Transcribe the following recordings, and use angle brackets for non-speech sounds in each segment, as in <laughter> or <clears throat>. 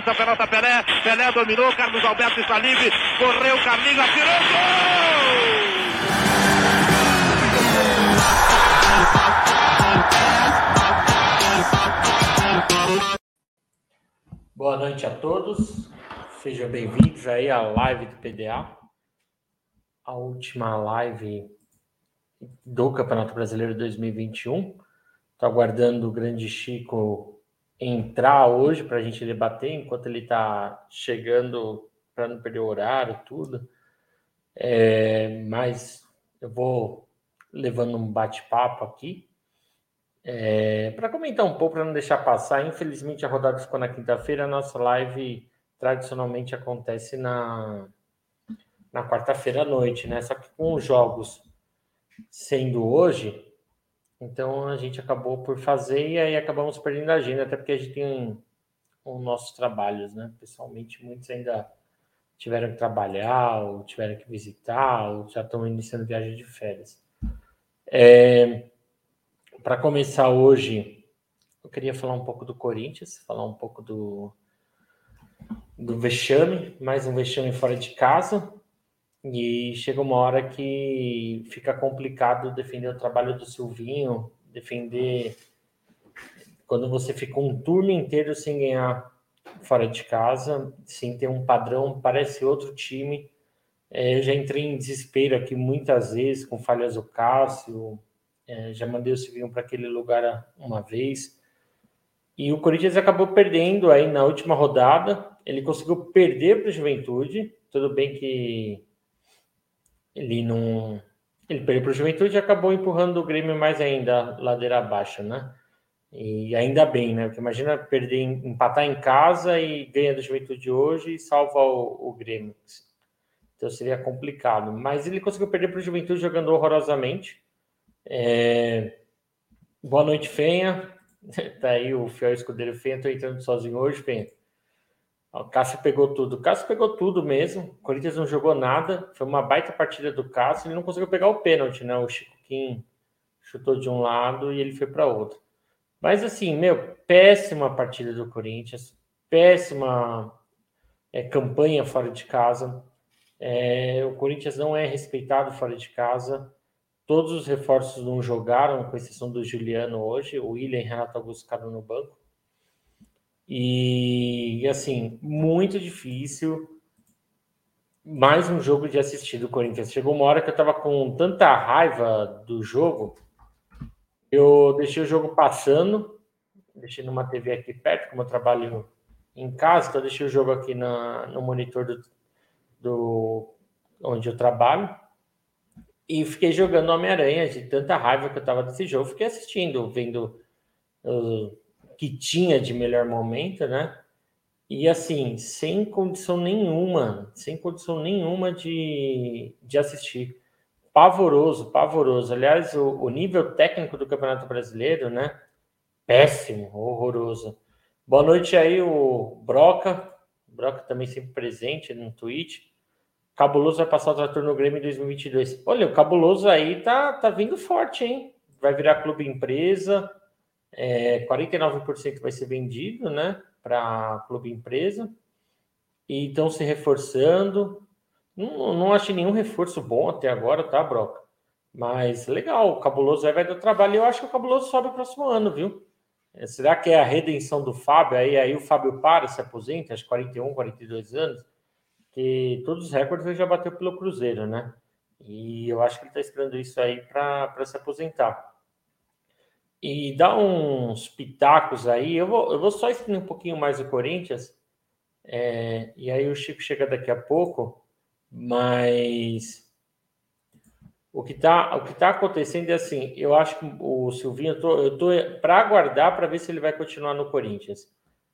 lança, pelota Pelé, Pelé dominou, Carlos Alberto está livre, correu, Carlinhos, atirou, gol! Boa noite a todos, sejam bem-vindos aí à live do PDA, a última live do Campeonato Brasileiro 2021. Estou aguardando o grande Chico entrar hoje para a gente debater, enquanto ele está chegando para não perder o horário, tudo. É, mas eu vou levando um bate-papo aqui. É, para comentar um pouco, para não deixar passar, infelizmente a rodada ficou na quinta-feira, a nossa live tradicionalmente acontece na, na quarta-feira à noite, né? Só que com os jogos sendo hoje, então a gente acabou por fazer e aí acabamos perdendo a agenda, até porque a gente tem os nossos trabalhos, né? Pessoalmente, muitos ainda tiveram que trabalhar, ou tiveram que visitar, ou já estão iniciando viagem de férias. É, Para começar hoje, eu queria falar um pouco do Corinthians, falar um pouco do, do vexame, mais um vexame fora de casa. E chega uma hora que fica complicado defender o trabalho do Silvinho, defender quando você fica um turno inteiro sem ganhar fora de casa, sem ter um padrão, parece outro time. É, eu já entrei em desespero aqui muitas vezes com falhas do Cássio, é, já mandei o Silvinho para aquele lugar uma vez. E o Corinthians acabou perdendo aí na última rodada. Ele conseguiu perder para o Juventude. Tudo bem que ele não. Ele perdeu para o Juventude e acabou empurrando o Grêmio mais ainda, ladeira abaixo, né? E ainda bem, né? Porque imagina perder, empatar em casa e ganha do Juventude hoje e salva o, o Grêmio. Então seria complicado. Mas ele conseguiu perder para o Juventude jogando horrorosamente. É... Boa noite, Fenha. <laughs> Tá aí o fiel escudeiro Fenha. Tô entrando sozinho hoje, Fenha. O Cássio pegou tudo. O Cássio pegou tudo mesmo. O Corinthians não jogou nada. Foi uma baita partida do Cássio. Ele não conseguiu pegar o pênalti, né? O Chico Kim chutou de um lado e ele foi para outro. Mas assim, meu, péssima partida do Corinthians. Péssima é, campanha fora de casa. É, o Corinthians não é respeitado fora de casa. Todos os reforços não jogaram, com exceção do Juliano hoje. O William e Renato Augusto ficaram no banco. E assim, muito difícil. Mais um jogo de assistir do Corinthians. Chegou uma hora que eu tava com tanta raiva do jogo, eu deixei o jogo passando, deixei numa TV aqui perto, como eu trabalho em casa, então deixei o jogo aqui na, no monitor do, do onde eu trabalho. E fiquei jogando Homem-Aranha de tanta raiva que eu tava desse jogo. Fiquei assistindo, vendo uh, que tinha de melhor momento, né? E assim, sem condição nenhuma, sem condição nenhuma de, de assistir. Pavoroso, pavoroso. Aliás, o, o nível técnico do Campeonato Brasileiro, né? Péssimo, horroroso. Boa noite aí, o Broca. Broca também sempre presente no Twitch. Cabuloso vai passar o trator no Grêmio em 2022. Olha, o Cabuloso aí tá, tá vindo forte, hein? Vai virar clube empresa é, 49% vai ser vendido, né, para clube empresa, e estão se reforçando. Não, não achei nenhum reforço bom até agora, tá, Broca? Mas legal, o Cabuloso aí vai dar trabalho. Eu acho que o Cabuloso sobe o próximo ano, viu? É, será que é a redenção do Fábio? Aí, aí o Fábio para, se aposenta, acho 41, 42 anos, que todos os recordes ele já bateu pelo Cruzeiro, né? E eu acho que ele está esperando isso aí para se aposentar e dá uns pitacos aí. Eu vou, eu vou só explicar um pouquinho mais o Corinthians, é, e aí o Chico chega daqui a pouco, mas o que está o que tá acontecendo é assim, eu acho que o Silvinho, eu tô, eu tô para aguardar para ver se ele vai continuar no Corinthians.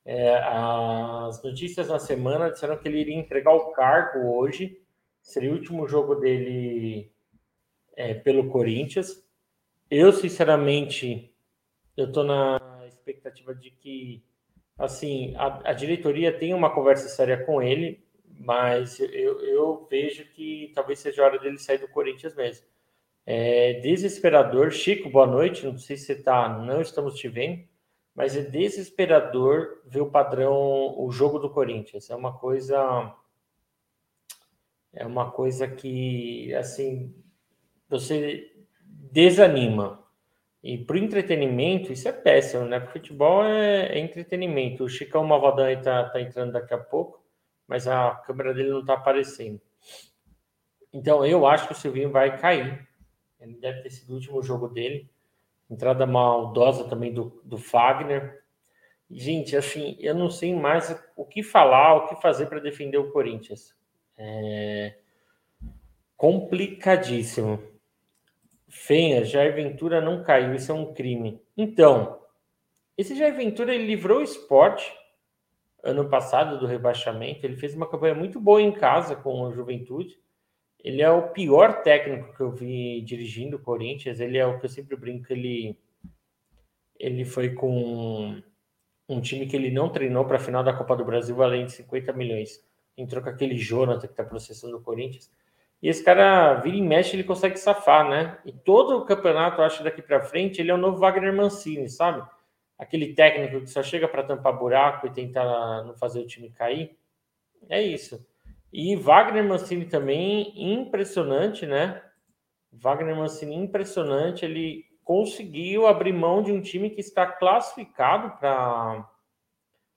É, as notícias na semana disseram que ele iria entregar o cargo hoje, seria o último jogo dele é, pelo Corinthians. Eu, sinceramente, eu estou na expectativa de que, assim, a, a, diretoria tenha uma conversa séria com ele, mas eu, eu, vejo que talvez seja a hora dele sair do Corinthians mesmo. É desesperador. Chico, boa noite. Não sei se você está, não estamos te vendo. mas é desesperador ver o padrão, o jogo do Corinthians. É uma coisa é uma coisa que assim você desanima. E para o entretenimento, isso é péssimo, né? Porque futebol é, é entretenimento. O Chicão Malvadão está tá entrando daqui a pouco, mas a câmera dele não está aparecendo. Então, eu acho que o Silvinho vai cair. Ele deve ter sido o último jogo dele. Entrada maldosa também do, do Fagner. Gente, assim, eu não sei mais o que falar, o que fazer para defender o Corinthians. É complicadíssimo. Fenha, Jair Ventura não caiu, isso é um crime. Então, esse Jair Ventura ele livrou o esporte ano passado do rebaixamento. Ele fez uma campanha muito boa em casa com a Juventude. Ele é o pior técnico que eu vi dirigindo o Corinthians. Ele é o que eu sempre brinco. Ele, ele foi com um time que ele não treinou para a final da Copa do Brasil, além de 50 milhões. Entrou com aquele Jonathan que está processando o Corinthians. E esse cara vira e mexe, ele consegue safar, né? E todo o campeonato, acho daqui para frente, ele é o novo Wagner Mancini, sabe? Aquele técnico que só chega para tampar buraco e tentar não fazer o time cair. É isso. E Wagner Mancini também, impressionante, né? Wagner Mancini, impressionante. Ele conseguiu abrir mão de um time que está classificado para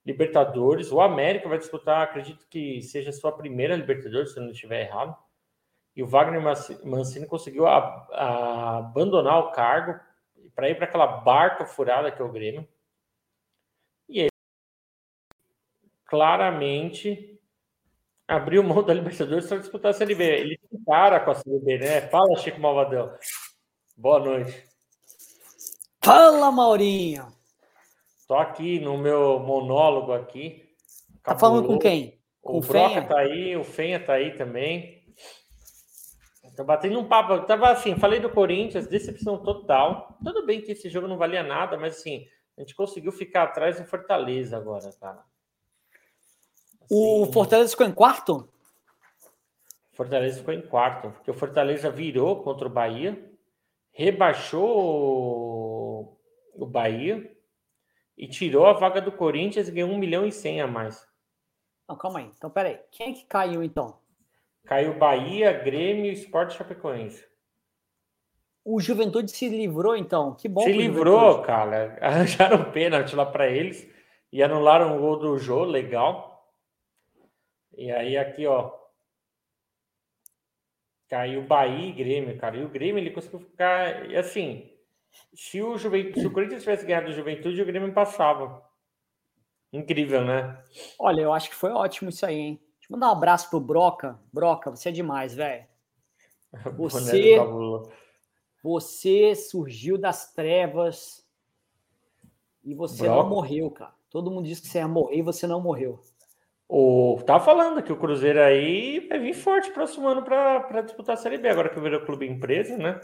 Libertadores. O América vai disputar, acredito que seja sua primeira Libertadores, se eu não estiver errado e o Wagner Mancini conseguiu a, a abandonar o cargo para ir para aquela barca furada que é o Grêmio. E ele claramente abriu mão da Libertadores para disputar a Série B. Ele tem cara com a Série B, né? Fala, Chico Malvadão. Boa noite. Fala, Maurinho. Tô aqui no meu monólogo aqui. Tá falando com quem? Com o Broca tá aí, o Fenha tá aí também. Tô batendo um papo. Eu tava assim, falei do Corinthians, decepção total. Tudo bem que esse jogo não valia nada, mas assim, a gente conseguiu ficar atrás do Fortaleza agora, cara. Assim, o Fortaleza ficou em quarto? Fortaleza ficou em quarto, porque o Fortaleza virou contra o Bahia, rebaixou o Bahia e tirou a vaga do Corinthians e ganhou um milhão e cem a mais. Não, calma aí. Então, peraí. Quem é que caiu então? Caiu Bahia, Grêmio e Sport Chapecoense. O Juventude se livrou, então. Que bom. Se livrou, cara. <laughs> Arranjaram pênalti lá para eles e anularam o gol do Jô, legal. E aí aqui, ó. Caiu Bahia e Grêmio, cara. E o Grêmio ele conseguiu ficar. E assim, se o, Juventude, se o Corinthians tivesse ganhado o Juventude, o Grêmio passava. Incrível, né? Olha, eu acho que foi ótimo isso aí, hein? Mandar um abraço pro Broca. Broca, você é demais, velho. <laughs> Você, você surgiu das trevas e você Broca. não morreu, cara. Todo mundo disse que você ia morrer e você não morreu. O, tá falando que o Cruzeiro aí vai vir forte próximo ano para disputar a Série B, agora que virou clube empresa, né?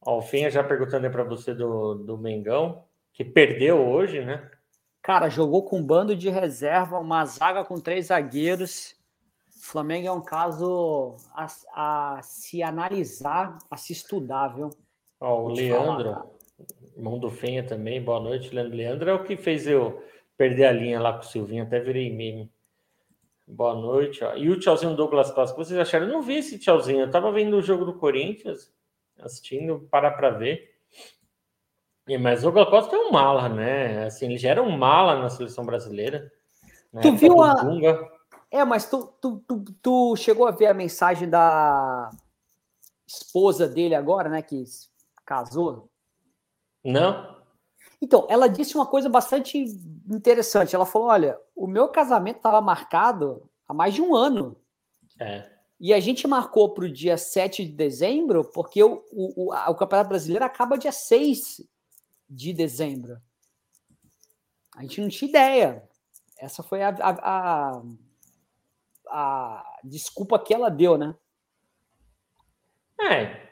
Ó, o Finha já perguntando aí para você do, do Mengão, que perdeu hoje, né? Cara, jogou com um bando de reserva, uma zaga com três zagueiros. O Flamengo é um caso a, a se analisar, a se estudar, viu? Ó, o Leandro, falar, irmão do Fenha também, boa noite, Leandro. Leandro é o que fez eu perder a linha lá com o Silvinho, até virei meme. Boa noite. Ó. E o tchauzinho Douglas Costa, vocês acharam? Eu não vi esse tchauzinho, eu tava vendo o jogo do Corinthians, assistindo, parar para ver. É, mas o Douglas Costa é um mala, né? Assim, ele já era um mala na seleção brasileira. Né? Tu viu a. Dunga. É, mas tu, tu, tu, tu, chegou a ver a mensagem da esposa dele agora, né? Que casou? Não. Então, ela disse uma coisa bastante interessante. Ela falou: olha, o meu casamento estava marcado há mais de um ano. É. E a gente marcou para o dia 7 de dezembro, porque o, o, o, o Campeonato Brasileiro acaba dia 6 de dezembro. A gente não tinha ideia. Essa foi a, a, a, a desculpa que ela deu, né? É,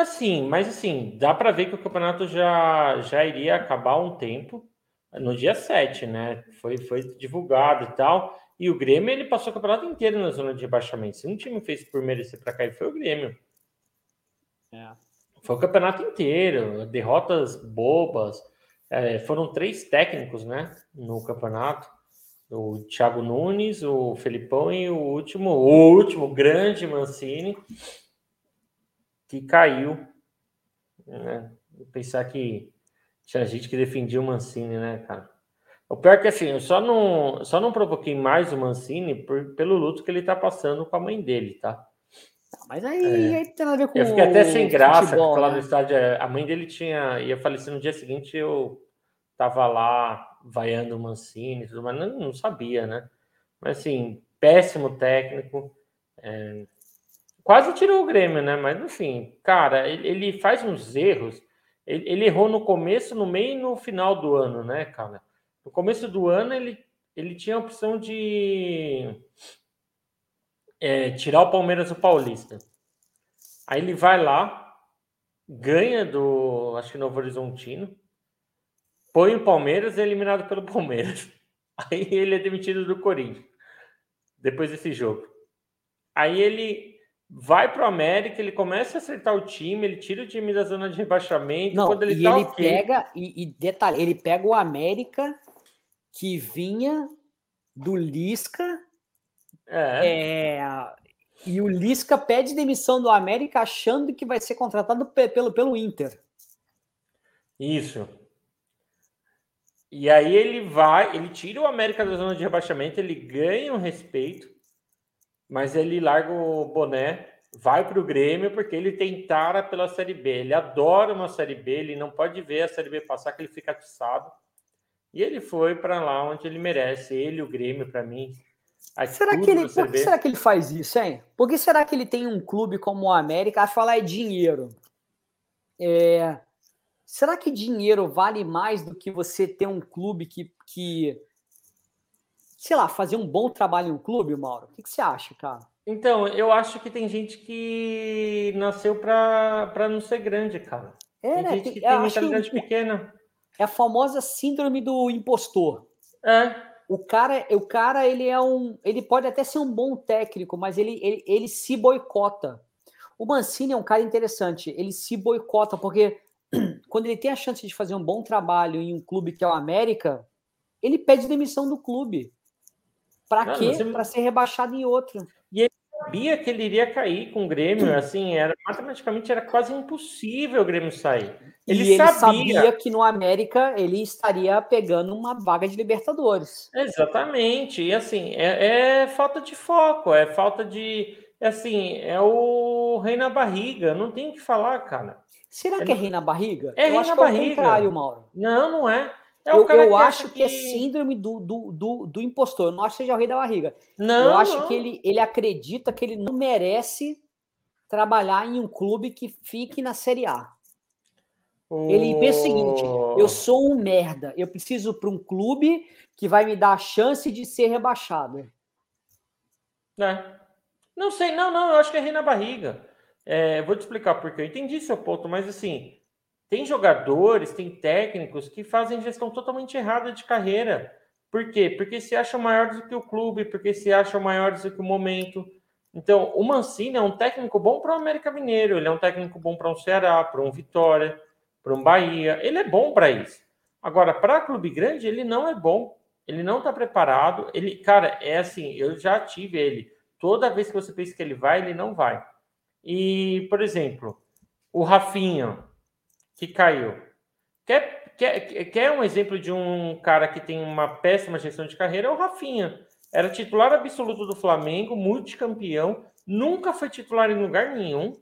assim, mas assim, dá para ver que o campeonato já, já iria acabar um tempo, no dia 7, né? Foi, foi divulgado e tal. E o Grêmio, ele passou o campeonato inteiro na zona de rebaixamento. Se um time fez por merecer para cair, foi o Grêmio. É. Foi o campeonato inteiro, derrotas bobas. É, foram três técnicos, né, no campeonato. O Thiago Nunes, o Felipão e o último, o último grande Mancini, que caiu. Né? Pensar que tinha gente que defendia o Mancini, né, cara? O pior é que assim, eu só não, só não provoquei mais o Mancini por, pelo luto que ele tá passando com a mãe dele, tá? Mas aí, é. aí tem nada a ver com Eu fiquei até sem graça futebol, lá né? no estádio. A mãe dele tinha ia falecer no dia seguinte, eu tava lá vaiando o Mancini, tudo, mas não, não sabia, né? Mas assim, péssimo técnico. É, quase tirou o Grêmio, né? Mas enfim, cara, ele, ele faz uns erros. Ele, ele, errou no começo, no meio e no final do ano, né, cara? No começo do ano ele, ele tinha a opção de é, tirar o Palmeiras do Paulista. Aí ele vai lá, ganha do, acho que Novo Horizontino, põe o Palmeiras e é eliminado pelo Palmeiras. <laughs> Aí ele é demitido do Corinthians, depois desse jogo. Aí ele vai para o América, ele começa a acertar o time, ele tira o time da zona de rebaixamento. Não, quando ele e tá ele okay, pega, e, e detalhe, ele pega o América que vinha do Lisca é. é. E o Lisca pede demissão do América achando que vai ser contratado pelo, pelo Inter. Isso. E aí ele vai, ele tira o América da zona de rebaixamento, ele ganha um respeito, mas ele larga o boné, vai para o Grêmio porque ele tem tara pela Série B. Ele adora uma Série B, ele não pode ver a Série B passar que ele fica atiçado. E ele foi para lá onde ele merece. Ele, o Grêmio, para mim, será que ele, por que será que ele faz isso, hein? Por que será que ele tem um clube como o América? A falar é dinheiro. É, será que dinheiro vale mais do que você ter um clube que, que sei lá, fazer um bom trabalho em um clube, Mauro? O que, que você acha, cara? Então, eu acho que tem gente que nasceu para não ser grande, cara. É, tem né? gente que tem mentalidade que pequena. É a famosa síndrome do impostor. É. O cara, o cara, ele é um. Ele pode até ser um bom técnico, mas ele, ele, ele se boicota. O Mancini é um cara interessante. Ele se boicota, porque <clears throat> quando ele tem a chance de fazer um bom trabalho em um clube que é o América, ele pede demissão do clube. Para quê? Você... Para ser rebaixado em outro. E ele sabia que ele iria cair com o Grêmio, assim, era matematicamente era quase impossível o Grêmio sair. Ele, ele sabia... sabia que no América ele estaria pegando uma vaga de Libertadores. Exatamente. E assim, é, é falta de foco, é falta de. É assim, é o rei na barriga, não tem o que falar, cara. Será que é rei na barriga? É Eu rei na barriga. É o contrário, Mauro. Não, não é. É eu, eu acho que... que... é síndrome do, do, do, do, impostor. Eu não acho que seja o rei da barriga. Não, eu acho não. que ele, ele acredita que ele não merece trabalhar em um clube que fique na Série A. Oh. Ele pensa o seguinte: eu sou um merda, eu preciso para um clube que vai me dar a chance de ser rebaixado. É. Não sei, não, não, eu acho que é rei na barriga. É, vou te explicar porque eu entendi seu ponto, mas assim, tem jogadores, tem técnicos que fazem gestão totalmente errada de carreira. Por quê? Porque se acham maiores do que o clube, porque se acham maiores do que o momento. Então, o Mancini é um técnico bom para o América Mineiro, ele é um técnico bom para um Ceará, para um Vitória, para um Bahia. Ele é bom para isso. Agora, para clube grande, ele não é bom. Ele não está preparado. Ele, cara, é assim, eu já tive ele. Toda vez que você pensa que ele vai, ele não vai. E, por exemplo, o Rafinha, que caiu. Quer, quer, quer um exemplo de um cara que tem uma péssima gestão de carreira? É o Rafinha. Era titular absoluto do Flamengo, multicampeão, nunca foi titular em lugar nenhum.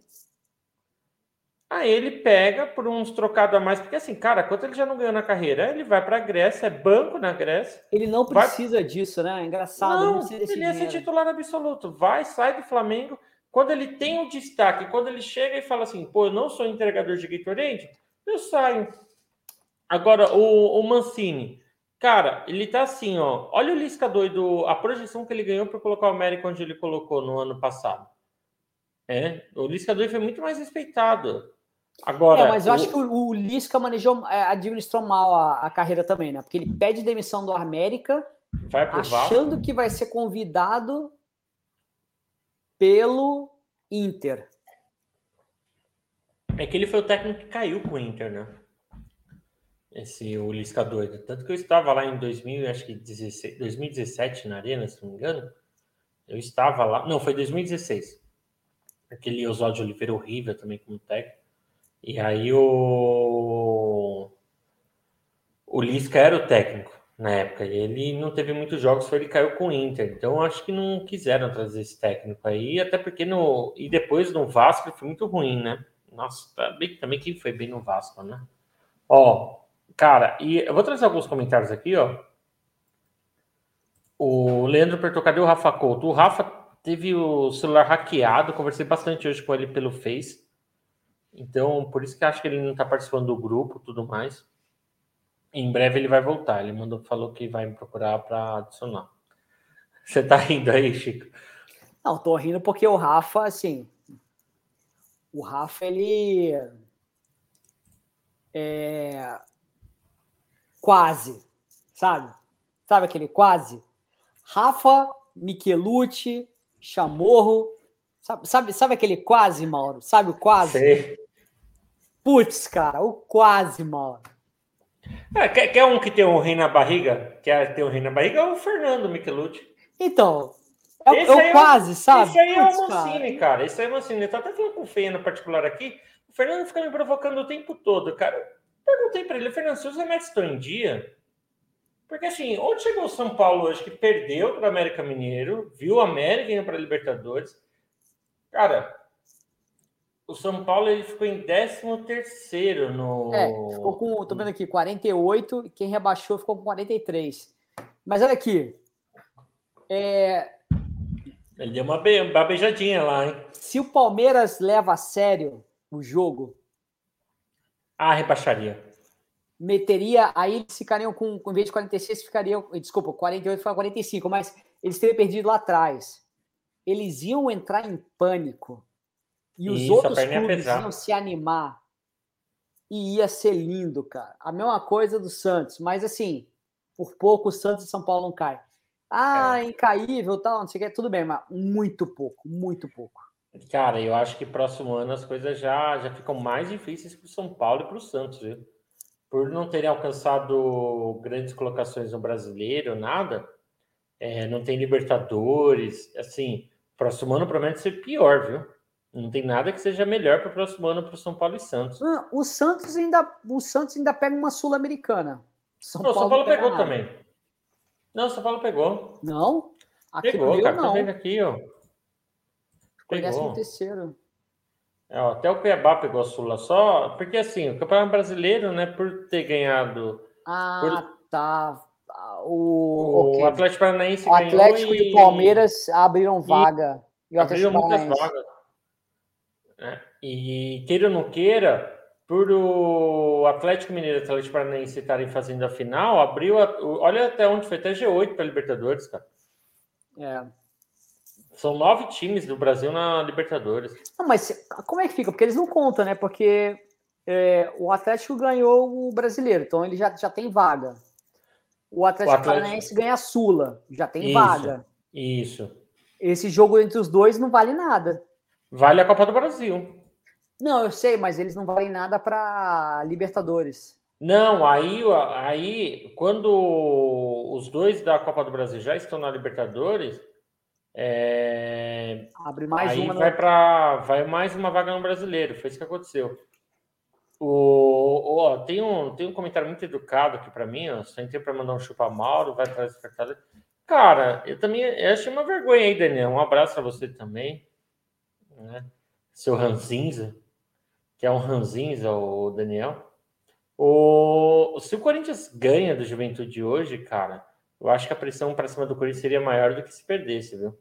Aí ele pega por uns trocados a mais, porque assim, cara, quanto ele já não ganhou na carreira? Ele vai para a Grécia, é banco na Grécia. Ele não precisa vai... disso, né? É engraçado. Não, não ele ia ser titular absoluto. Vai, sai do Flamengo. Quando ele tem o um destaque, quando ele chega e fala assim, pô, eu não sou entregador de Gatorade, eu saio. Agora, o, o Mancini, cara, ele tá assim, ó. Olha o Lisca doido, a projeção que ele ganhou para colocar o América onde ele colocou no ano passado. É, o Lisca doido foi muito mais respeitado. Agora, é, mas eu o... acho que o, o Lisca manejou, é, administrou mal a, a, carreira também, né? Porque ele pede demissão do América, achando que vai ser convidado pelo Inter. É que ele foi o técnico que caiu com o Inter, né? esse Lisca doido. Tanto que eu estava lá em 2000, acho que 16, 2017 na Arena, se não me engano. Eu estava lá. Não, foi 2016. Aquele Oswaldo Oliveira horrível também como técnico. E aí o. O Lisca era o técnico na época. E ele não teve muitos jogos, foi ele caiu com o Inter. Então acho que não quiseram trazer esse técnico aí, até porque no. E depois no Vasco foi muito ruim, né? Nossa, também, tá também quem foi bem no Vasco, né? Ó, cara, e eu vou trazer alguns comentários aqui, ó. O Leandro perguntou, cadê o Rafa Couto? O Rafa teve o celular hackeado, conversei bastante hoje com ele pelo Face. Então, por isso que acho que ele não está participando do grupo tudo mais. Em breve ele vai voltar. Ele mandou, falou que vai me procurar para adicionar. Você tá rindo aí, Chico? Não, tô rindo porque o Rafa, assim. O Rafa, ele. É. Quase. Sabe? Sabe aquele quase? Rafa, Michelucci, Chamorro. Sabe, sabe, sabe aquele quase, Mauro? Sabe o quase? Sei. Putz, cara, o quase, Mauro. É, quer, quer, um que tem um rei na barriga? Quer ter um rei na barriga? É o Fernando Michelucci. Então, é, é o é quase, sabe? Esse aí é o Mancini, cara. cara. Esse aí é o Mancini. Eu tô até falando com o Feia no particular aqui. O Fernando fica me provocando o tempo todo, cara. Perguntei para ele, Fernando, se os remédios estão em dia, porque assim, onde chegou o São Paulo hoje que perdeu para o América Mineiro, viu o América indo para a Libertadores? Cara, o São Paulo ele ficou em 13 terceiro no. É, ficou com. Tô vendo aqui, 48, e quem rebaixou ficou com 43. Mas olha aqui. É... Ele deu uma, be... uma beijadinha lá, hein? Se o Palmeiras leva a sério o jogo. Ah, rebaixaria meteria, aí eles ficariam com, com em vez de 46, ficariam, desculpa, 48 foi 45, mas eles teriam perdido lá atrás. Eles iam entrar em pânico e os Isso, outros clubes iam se animar e ia ser lindo, cara. A mesma coisa do Santos, mas assim, por pouco o Santos e São Paulo não caem. Ah, é. incaível, tal, não sei o que, tudo bem, mas muito pouco, muito pouco. Cara, eu acho que próximo ano as coisas já, já ficam mais difíceis para o São Paulo e para o Santos, viu? por não terem alcançado grandes colocações no brasileiro, nada, é, não tem Libertadores, assim, próximo ano promete ser pior, viu? Não tem nada que seja melhor para o próximo ano para o São Paulo e Santos. Não, o Santos ainda, o Santos ainda pega uma sul-americana. São não, Paulo São Paulo pegou nada. também. Não, São Paulo pegou. Não? Aqui pegou, cara. Tá não. Tá vendo aqui, ó. Pegou. terceiro. É, até o Cuiabá pegou a Sula só, porque assim, o Campeonato Brasileiro, né, por ter ganhado. Ah, por... tá. O, o Atlético Paranaense O Atlético e o Palmeiras abriram vaga. E, e o abriram muitas vagas. Né? E queira ou não queira, por o Atlético Mineiro e Atlético Paranaense estarem fazendo a final, abriu. A... Olha até onde foi, até G8 para Libertadores, cara. É. São nove times do Brasil na Libertadores. Não, mas como é que fica? Porque eles não contam, né? Porque é, o Atlético ganhou o brasileiro, então ele já, já tem vaga. O Atlético, Atlético... Paranaense ganha a Sula, já tem isso, vaga. Isso. Esse jogo entre os dois não vale nada. Vale a Copa do Brasil. Não, eu sei, mas eles não valem nada para Libertadores. Não, aí, aí quando os dois da Copa do Brasil já estão na Libertadores, é... Abre mais Aí uma. Vai, pra... vai mais uma vaga no brasileiro. Foi isso que aconteceu. O, o, tem, um, tem um comentário muito educado aqui para mim. Ó. Só entrei para mandar um chupa Mauro, vai do cartaz. Cara, eu também eu achei uma vergonha aí, Daniel. Um abraço para você também. Né? Seu Ranzinza, que é um Ranzinza, o Daniel. O, se o Corinthians ganha do Juventude hoje, cara, eu acho que a pressão para cima do Corinthians seria maior do que se perdesse, viu?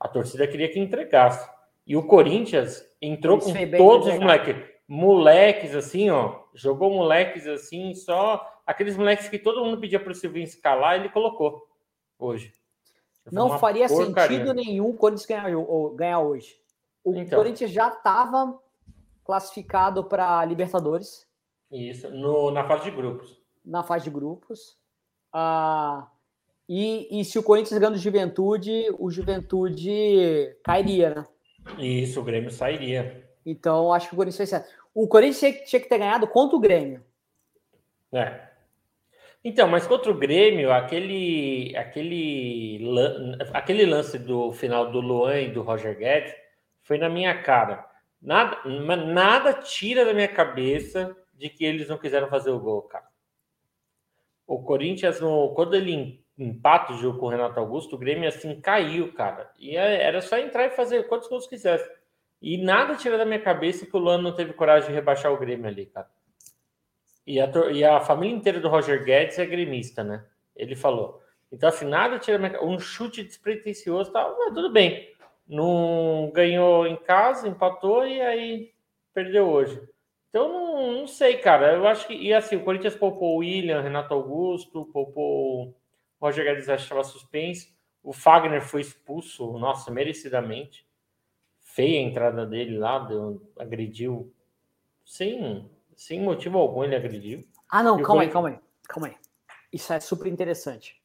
A torcida queria que entregasse. E o Corinthians entrou com todos os moleques. Moleques, assim, ó. Jogou moleques assim, só. Aqueles moleques que todo mundo pedia para o Silvinho escalar, ele colocou hoje. Não faria porcaria. sentido nenhum o Corinthians ganhar, ganhar hoje. O então, Corinthians já estava classificado para Libertadores. Isso, no, na fase de grupos. Na fase de grupos. Ah, e, e se o Corinthians ganhando Juventude, o Juventude cairia, né? Isso, o Grêmio sairia. Então, acho que o Corinthians. O Corinthians tinha, tinha que ter ganhado contra o Grêmio. É. Então, mas contra o Grêmio, aquele, aquele, aquele lance do final do Luan e do Roger Guedes foi na minha cara. Nada, nada tira da minha cabeça de que eles não quiseram fazer o gol, cara. O Corinthians, quando ele empata o jogo com o Renato Augusto, o Grêmio assim caiu, cara. E é, era só entrar e fazer quantos gols quisesse. E nada tira da minha cabeça que o Luan não teve coragem de rebaixar o Grêmio ali, cara. E a, e a família inteira do Roger Guedes é gremista, né? Ele falou. Então, assim, nada tira minha um chute despretensioso, tá, tudo bem. Não ganhou em casa, empatou e aí perdeu hoje. Então, não, não sei, cara. Eu acho que. E assim, o Corinthians poupou o William, Renato Augusto, poupou o Roger Guedes, estava suspenso. O Fagner foi expulso, nossa, merecidamente. Feia a entrada dele lá, deu, agrediu sem, sem motivo algum, ele agrediu. Ah, não, calma aí, calma aí, calma aí. Isso é super interessante.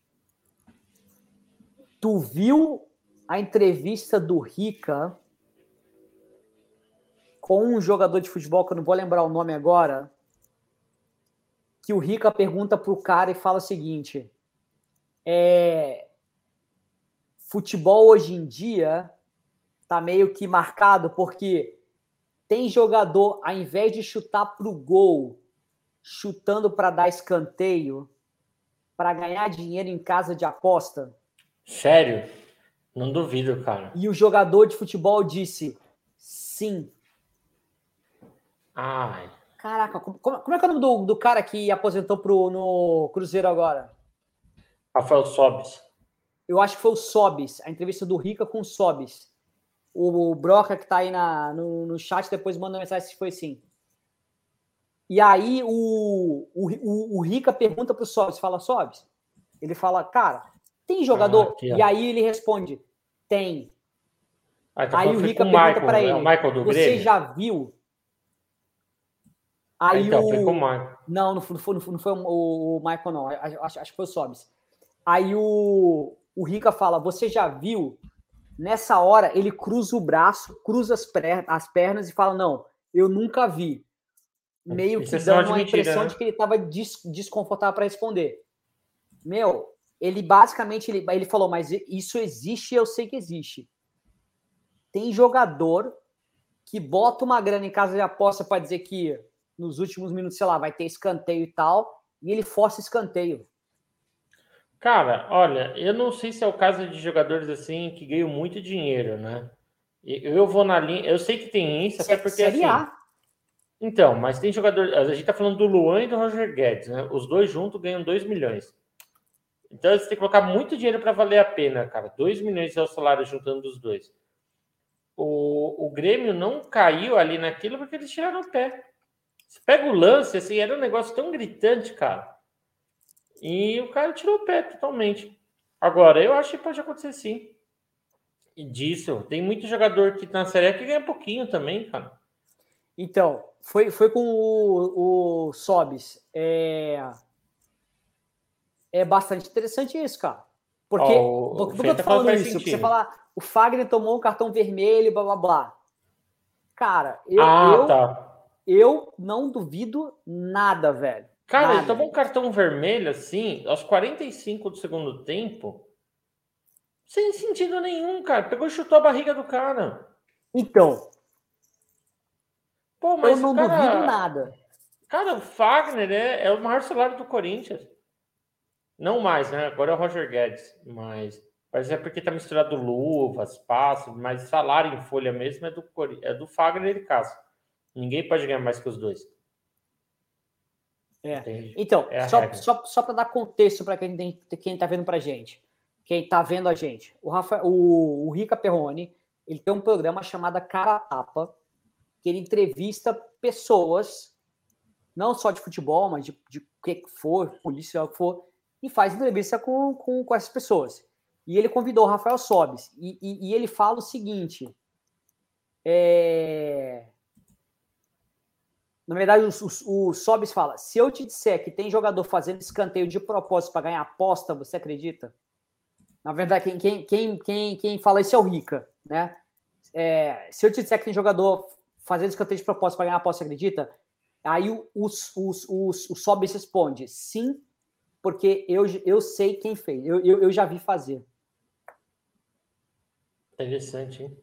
Tu viu a entrevista do Rica com um jogador de futebol, que eu não vou lembrar o nome agora, que o Rica pergunta pro cara e fala o seguinte: é, futebol hoje em dia tá meio que marcado porque tem jogador, ao invés de chutar pro gol, chutando para dar escanteio, para ganhar dinheiro em casa de aposta. Sério? Não duvido, cara. E o jogador de futebol disse sim. Ai. Caraca, como, como é que é o nome do, do cara que aposentou pro, no Cruzeiro agora? Rafael Sobis. Eu acho que foi o Sobis, a entrevista do Rica com o Sobis. O, o Broca que tá aí na, no, no chat depois manda mensagem se foi assim. E aí o, o, o, o Rica pergunta pro Sobis, fala, Sobis, ele fala, cara, tem jogador? Ah, aqui, e aí ele responde, tem. Ah, então aí o Rica pergunta para ele, é você Grêmio? já viu Aí então, o... foi com o Michael. Não, não foi, não foi, não foi o Michael, não. Acho, acho que foi o Sobis. Aí o, o Rica fala: Você já viu? Nessa hora, ele cruza o braço, cruza as, as pernas e fala: Não, eu nunca vi. Meio Isso que é dando uma impressão né? de que ele estava des, desconfortável para responder. Meu, ele basicamente ele, ele falou: Mas isso existe eu sei que existe. Tem jogador que bota uma grana em casa de aposta para dizer que nos últimos minutos, sei lá, vai ter escanteio e tal, e ele força escanteio. Cara, olha, eu não sei se é o caso de jogadores assim que ganham muito dinheiro, né? Eu vou na linha, eu sei que tem isso, até porque Série assim. Então, mas tem jogador. A gente tá falando do Luan e do Roger Guedes, né? Os dois juntos ganham 2 milhões. Então você tem que colocar muito dinheiro para valer a pena, cara. 2 milhões é o salário juntando dos dois. O, o Grêmio não caiu ali naquilo porque eles tiraram o pé. Você pega o lance, assim, era um negócio tão gritante, cara. E o cara tirou o pé totalmente. Agora, eu acho que pode acontecer sim. E disso, tem muito jogador que na Série que ganha pouquinho também, cara. Então, foi, foi com o, o Sobis. É... é bastante interessante isso, cara. Porque, oh, por que eu tô falando isso? Sentido. Você falar, o Fagner tomou um cartão vermelho, blá blá blá. Cara, eu, ah, eu, tá eu não duvido nada, velho. Cara, nada. ele tomou um cartão vermelho assim, aos 45 do segundo tempo, sem sentido nenhum, cara. Pegou e chutou a barriga do cara. Então. Pô, mas eu não cara, duvido nada. Cara, o Fagner é, é o maior salário do Corinthians. Não mais, né? Agora é o Roger Guedes, mas mas é porque tá misturado luvas, passos, mas salário em folha mesmo é do, é do Fagner e Cássio. Ninguém pode ganhar mais que os dois. É. Então, é só, só, só para dar contexto para quem está vendo para gente, quem está vendo a gente, o, Rafa, o, o Rica Perrone, ele tem um programa chamado Cara Tapa, que ele entrevista pessoas, não só de futebol, mas de, de que for, polícia, o que for, e faz entrevista com, com, com essas pessoas. E ele convidou o Rafael Sobes, e, e, e ele fala o seguinte, é, na verdade, o, o, o Sobis fala: se eu te disser que tem jogador fazendo escanteio de propósito para ganhar aposta, você acredita? Na verdade, quem, quem, quem, quem, quem fala isso é o Rica, né? É, se eu te disser que tem jogador fazendo escanteio de propósito para ganhar aposta, você acredita? Aí o, o, o, o, o Sobis responde: sim, porque eu, eu sei quem fez, eu, eu, eu já vi fazer. Interessante, hein?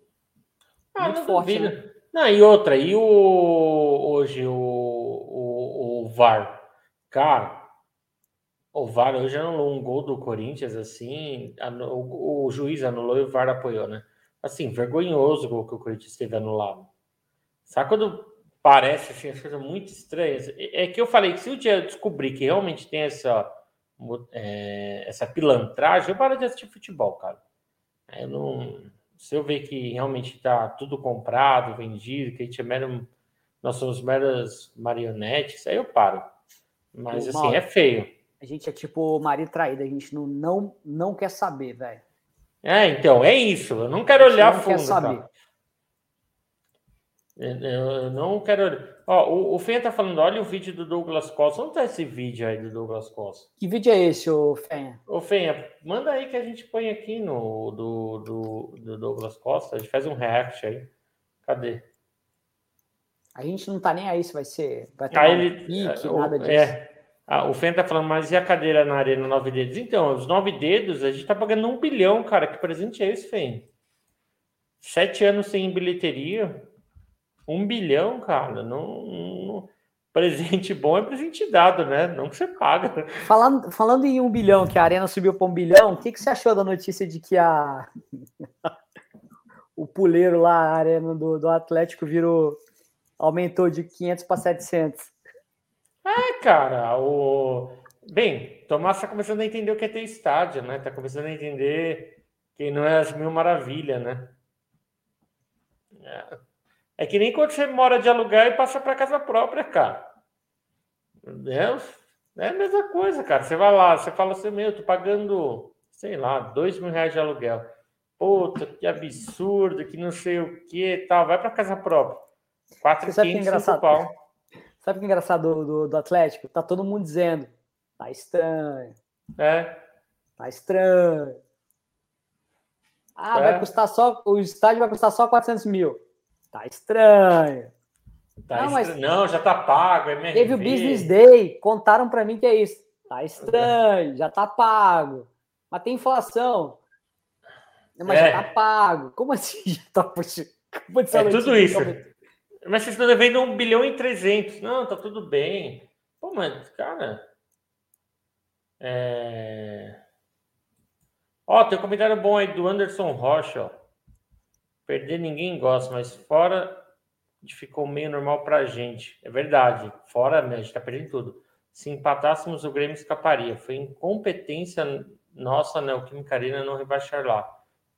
Ah, Muito forte, né? Não, e outra, e o hoje o, o, o VAR? Cara, o VAR hoje anulou um gol do Corinthians, assim, o, o juiz anulou e o VAR apoiou, né? Assim, vergonhoso o gol que o Corinthians teve anulado. Sabe quando parece assim, as coisas muito estranhas? É que eu falei que se o dia descobrir que realmente tem essa, é, essa pilantragem, eu paro de assistir futebol, cara. Eu não se eu ver que realmente está tudo comprado, vendido, que a gente é mero, nós somos meras marionetes, aí eu paro. Mas assim, Mauro, é feio. A gente é tipo marido traído, a gente não, não, não quer saber, velho. É, então, é isso. Eu não quero olhar não fundo. Quer saber. Tá? Eu não quero. Ó, o, o Fenha tá falando, olha o vídeo do Douglas Costa. Onde tá esse vídeo aí do Douglas Costa? Que vídeo é esse, ô Fenha? Ô Fenha, manda aí que a gente põe aqui no do, do, do Douglas Costa. A gente faz um react aí. Cadê? A gente não tá nem aí se vai ser. Vai ter aí ele, pique, o, nada disso. É. Ah, o Fenha tá falando, mas e a cadeira na arena nove dedos? Então, os nove dedos, a gente tá pagando um bilhão, cara. Que presente é esse, Fenha? Sete anos sem bilheteria. Um bilhão, cara, não, não, Presente bom é presente dado, né? Não que você paga. Falando, falando em um bilhão, que a Arena subiu para um bilhão, o que, que você achou da notícia de que a <laughs> o puleiro lá, a Arena do, do Atlético, virou. aumentou de 500 para 700? É, cara, o. Bem, Tomás está começando a entender o que é ter estádio, né? Está começando a entender que não é as mil maravilhas, né? É é que nem quando você mora de aluguel e passa para casa própria, cara. É, é a mesma coisa, cara. Você vai lá, você fala assim, meu, eu tô pagando, sei lá, dois mil reais de aluguel. Puta, que absurdo, que não sei o que tal. Vai para casa própria. Quatro sabe que é engraçado? Pau. Sabe o que é engraçado do, do, do, Atlético? Tá todo mundo dizendo, tá estranho. É. Tá estranho. Ah, é. vai custar só, o estádio vai custar só 400 mil. Tá estranho. Tá não, mas não, já tá pago. MRV. Teve o Business Day, contaram para mim que é isso. Tá estranho, já tá pago. Mas tem inflação. Mas é. <laughs> já tá pago. Como assim já tá Como assim, é tudo isso. Mas vocês estão devendo um bilhão e trezentos. Não, tá tudo bem. Pô, mas, cara. É... Ó, tem um comentário bom aí do Anderson Rocha, ó. Perder ninguém gosta, mas fora ficou meio normal para a gente. É verdade. Fora, né, a gente está perdendo tudo. Se empatássemos, o Grêmio escaparia. Foi incompetência nossa, né? O Química Arena não rebaixar lá.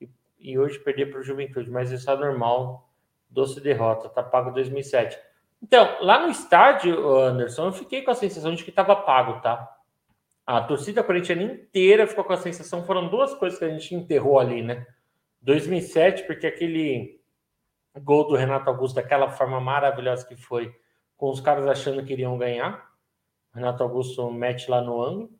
E, e hoje perder para o Juventude, mas isso é normal. Doce derrota, tá pago 2007. Então, lá no estádio, Anderson, eu fiquei com a sensação de que estava pago, tá? A torcida corintiana inteira ficou com a sensação. Foram duas coisas que a gente enterrou ali, né? 2007, porque aquele gol do Renato Augusto, daquela forma maravilhosa que foi, com os caras achando que iriam ganhar. O Renato Augusto mete lá no ângulo.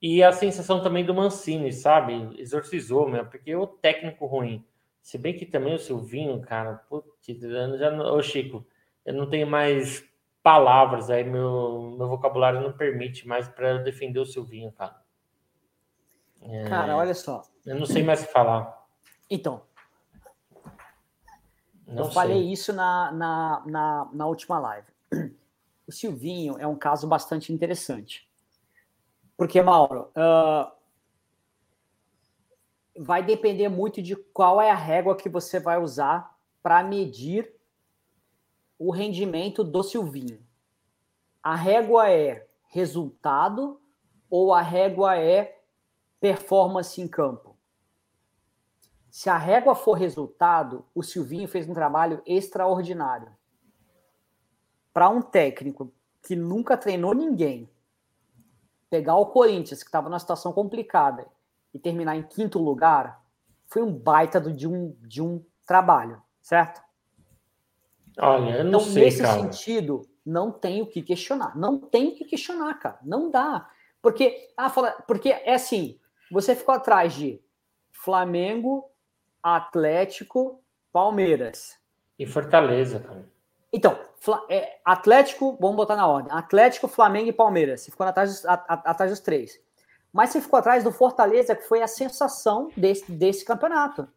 E a sensação também do Mancini, sabe? Exorcizou, meu, porque o técnico ruim. Se bem que também o Silvinho, cara, putz, já Ô, Chico, eu não tenho mais palavras aí, meu, meu vocabulário não permite mais para defender o Silvinho, cara. É, cara, olha só. Eu não sei mais o que falar. Então, Não eu sei. falei isso na, na, na, na, última live. O Silvinho é um caso bastante interessante. Porque, Mauro, uh, vai depender muito de qual é a régua que você vai usar para medir o rendimento do Silvinho. A régua é resultado ou a régua é performance em campo? Se a régua for resultado, o Silvinho fez um trabalho extraordinário. Para um técnico que nunca treinou ninguém, pegar o Corinthians, que estava numa situação complicada, e terminar em quinto lugar, foi um baita de um, de um trabalho, certo? Olha, eu não então, sei, nesse cara. sentido, não tem o que questionar. Não tem o que questionar, cara. Não dá. Porque, ah, fala, porque é assim, você ficou atrás de Flamengo, Atlético, Palmeiras. E Fortaleza, cara. Então, é, Atlético, vamos botar na ordem. Atlético, Flamengo e Palmeiras. Você ficou atrás dos, a, a, atrás dos três. mas você ficou atrás do Fortaleza, que foi a sensação desse, desse campeonato.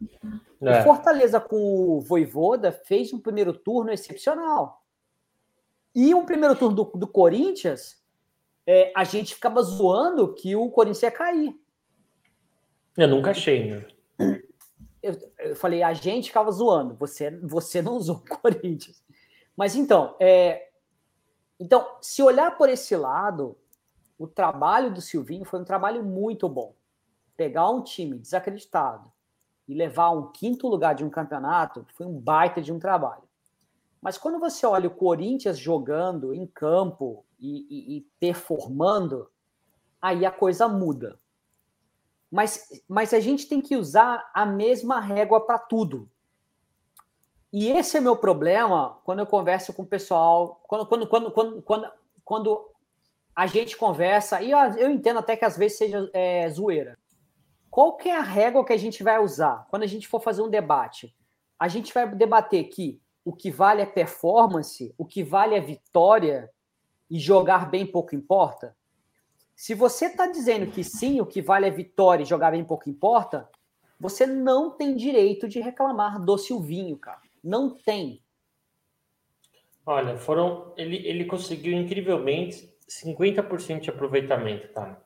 É. O Fortaleza com o Voivoda fez um primeiro turno excepcional. E um primeiro turno do, do Corinthians, é, a gente ficava zoando que o Corinthians ia cair. Eu nunca achei, né? Eu, eu falei, a gente ficava zoando, você, você não usou o <laughs> Corinthians. Mas então, é, então, se olhar por esse lado, o trabalho do Silvinho foi um trabalho muito bom. Pegar um time desacreditado e levar um quinto lugar de um campeonato foi um baita de um trabalho. Mas quando você olha o Corinthians jogando em campo e, e, e performando, aí a coisa muda. Mas, mas a gente tem que usar a mesma régua para tudo. E esse é meu problema quando eu converso com o pessoal, quando, quando, quando, quando, quando, quando a gente conversa, e eu, eu entendo até que às vezes seja é, zoeira. Qual que é a régua que a gente vai usar quando a gente for fazer um debate? A gente vai debater que o que vale é performance, o que vale é vitória e jogar bem pouco importa? Se você está dizendo que sim, o que vale é vitória e jogar bem pouco importa, você não tem direito de reclamar do Silvinho, cara. Não tem. Olha, foram. Ele, ele conseguiu incrivelmente 50% de aproveitamento, tá?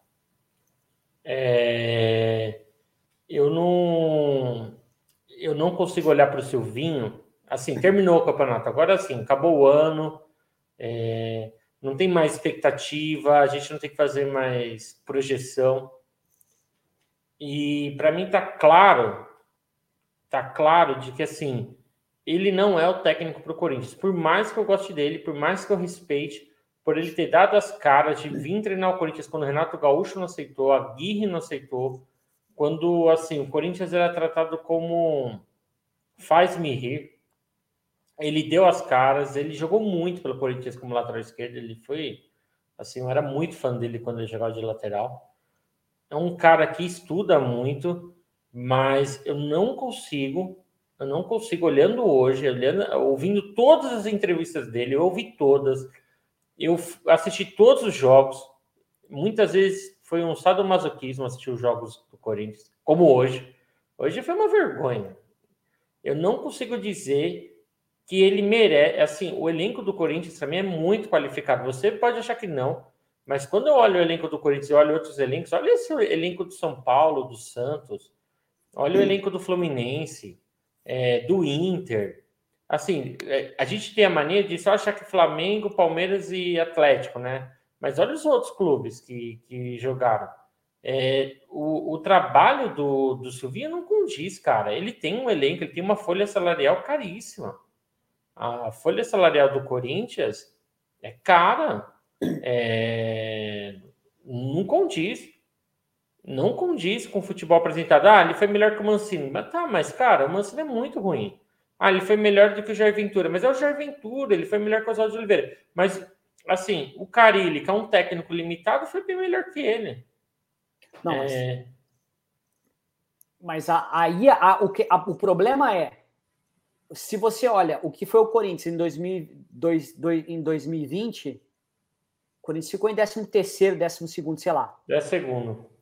É, eu não. Eu não consigo olhar para o Silvinho. Assim, terminou o campeonato. Agora sim, acabou o ano. É, não tem mais expectativa, a gente não tem que fazer mais projeção. E para mim tá claro, tá claro de que assim, ele não é o técnico para o Corinthians. Por mais que eu goste dele, por mais que eu respeite, por ele ter dado as caras de vir treinar o Corinthians quando o Renato Gaúcho não aceitou, a Aguirre não aceitou, quando assim o Corinthians era tratado como faz-me rir. Ele deu as caras, ele jogou muito pelo Corinthians como lateral esquerdo, ele foi assim, eu era muito fã dele quando ele jogava de lateral. É um cara que estuda muito, mas eu não consigo eu não consigo, olhando hoje, olhando, ouvindo todas as entrevistas dele, eu ouvi todas, eu assisti todos os jogos. Muitas vezes foi um sadomasoquismo assistir os jogos do Corinthians, como hoje. Hoje foi uma vergonha. Eu não consigo dizer que ele merece. Assim, o elenco do Corinthians também é muito qualificado. Você pode achar que não, mas quando eu olho o elenco do Corinthians e olho outros elencos, olha esse elenco do São Paulo, do Santos, olha o elenco do Fluminense é, do Inter. Assim, é, a gente tem a mania de só achar que Flamengo, Palmeiras e Atlético, né? Mas olha os outros clubes que, que jogaram. É, o, o, trabalho do, do Silvinho não condiz, cara. Ele tem um elenco, ele tem uma folha salarial caríssima. A folha salarial do Corinthians é cara. É, não condiz não condiz com o futebol apresentado. Ah, ele foi melhor que o Mancini. Mas tá, mas cara, o Mancini é muito ruim. Ah, ele foi melhor do que o Jair Ventura. Mas é o Jair Ventura, ele foi melhor que o Oswaldo de Oliveira. Mas, assim, o Carilli, que é um técnico limitado, foi bem melhor que ele. Não, é... mas, mas aí a, o, que, a, o problema é se você olha o que foi o Corinthians em, 2000, dois, dois, em 2020, o Corinthians ficou em 13 terceiro, 12 segundo, sei lá. 10 segundo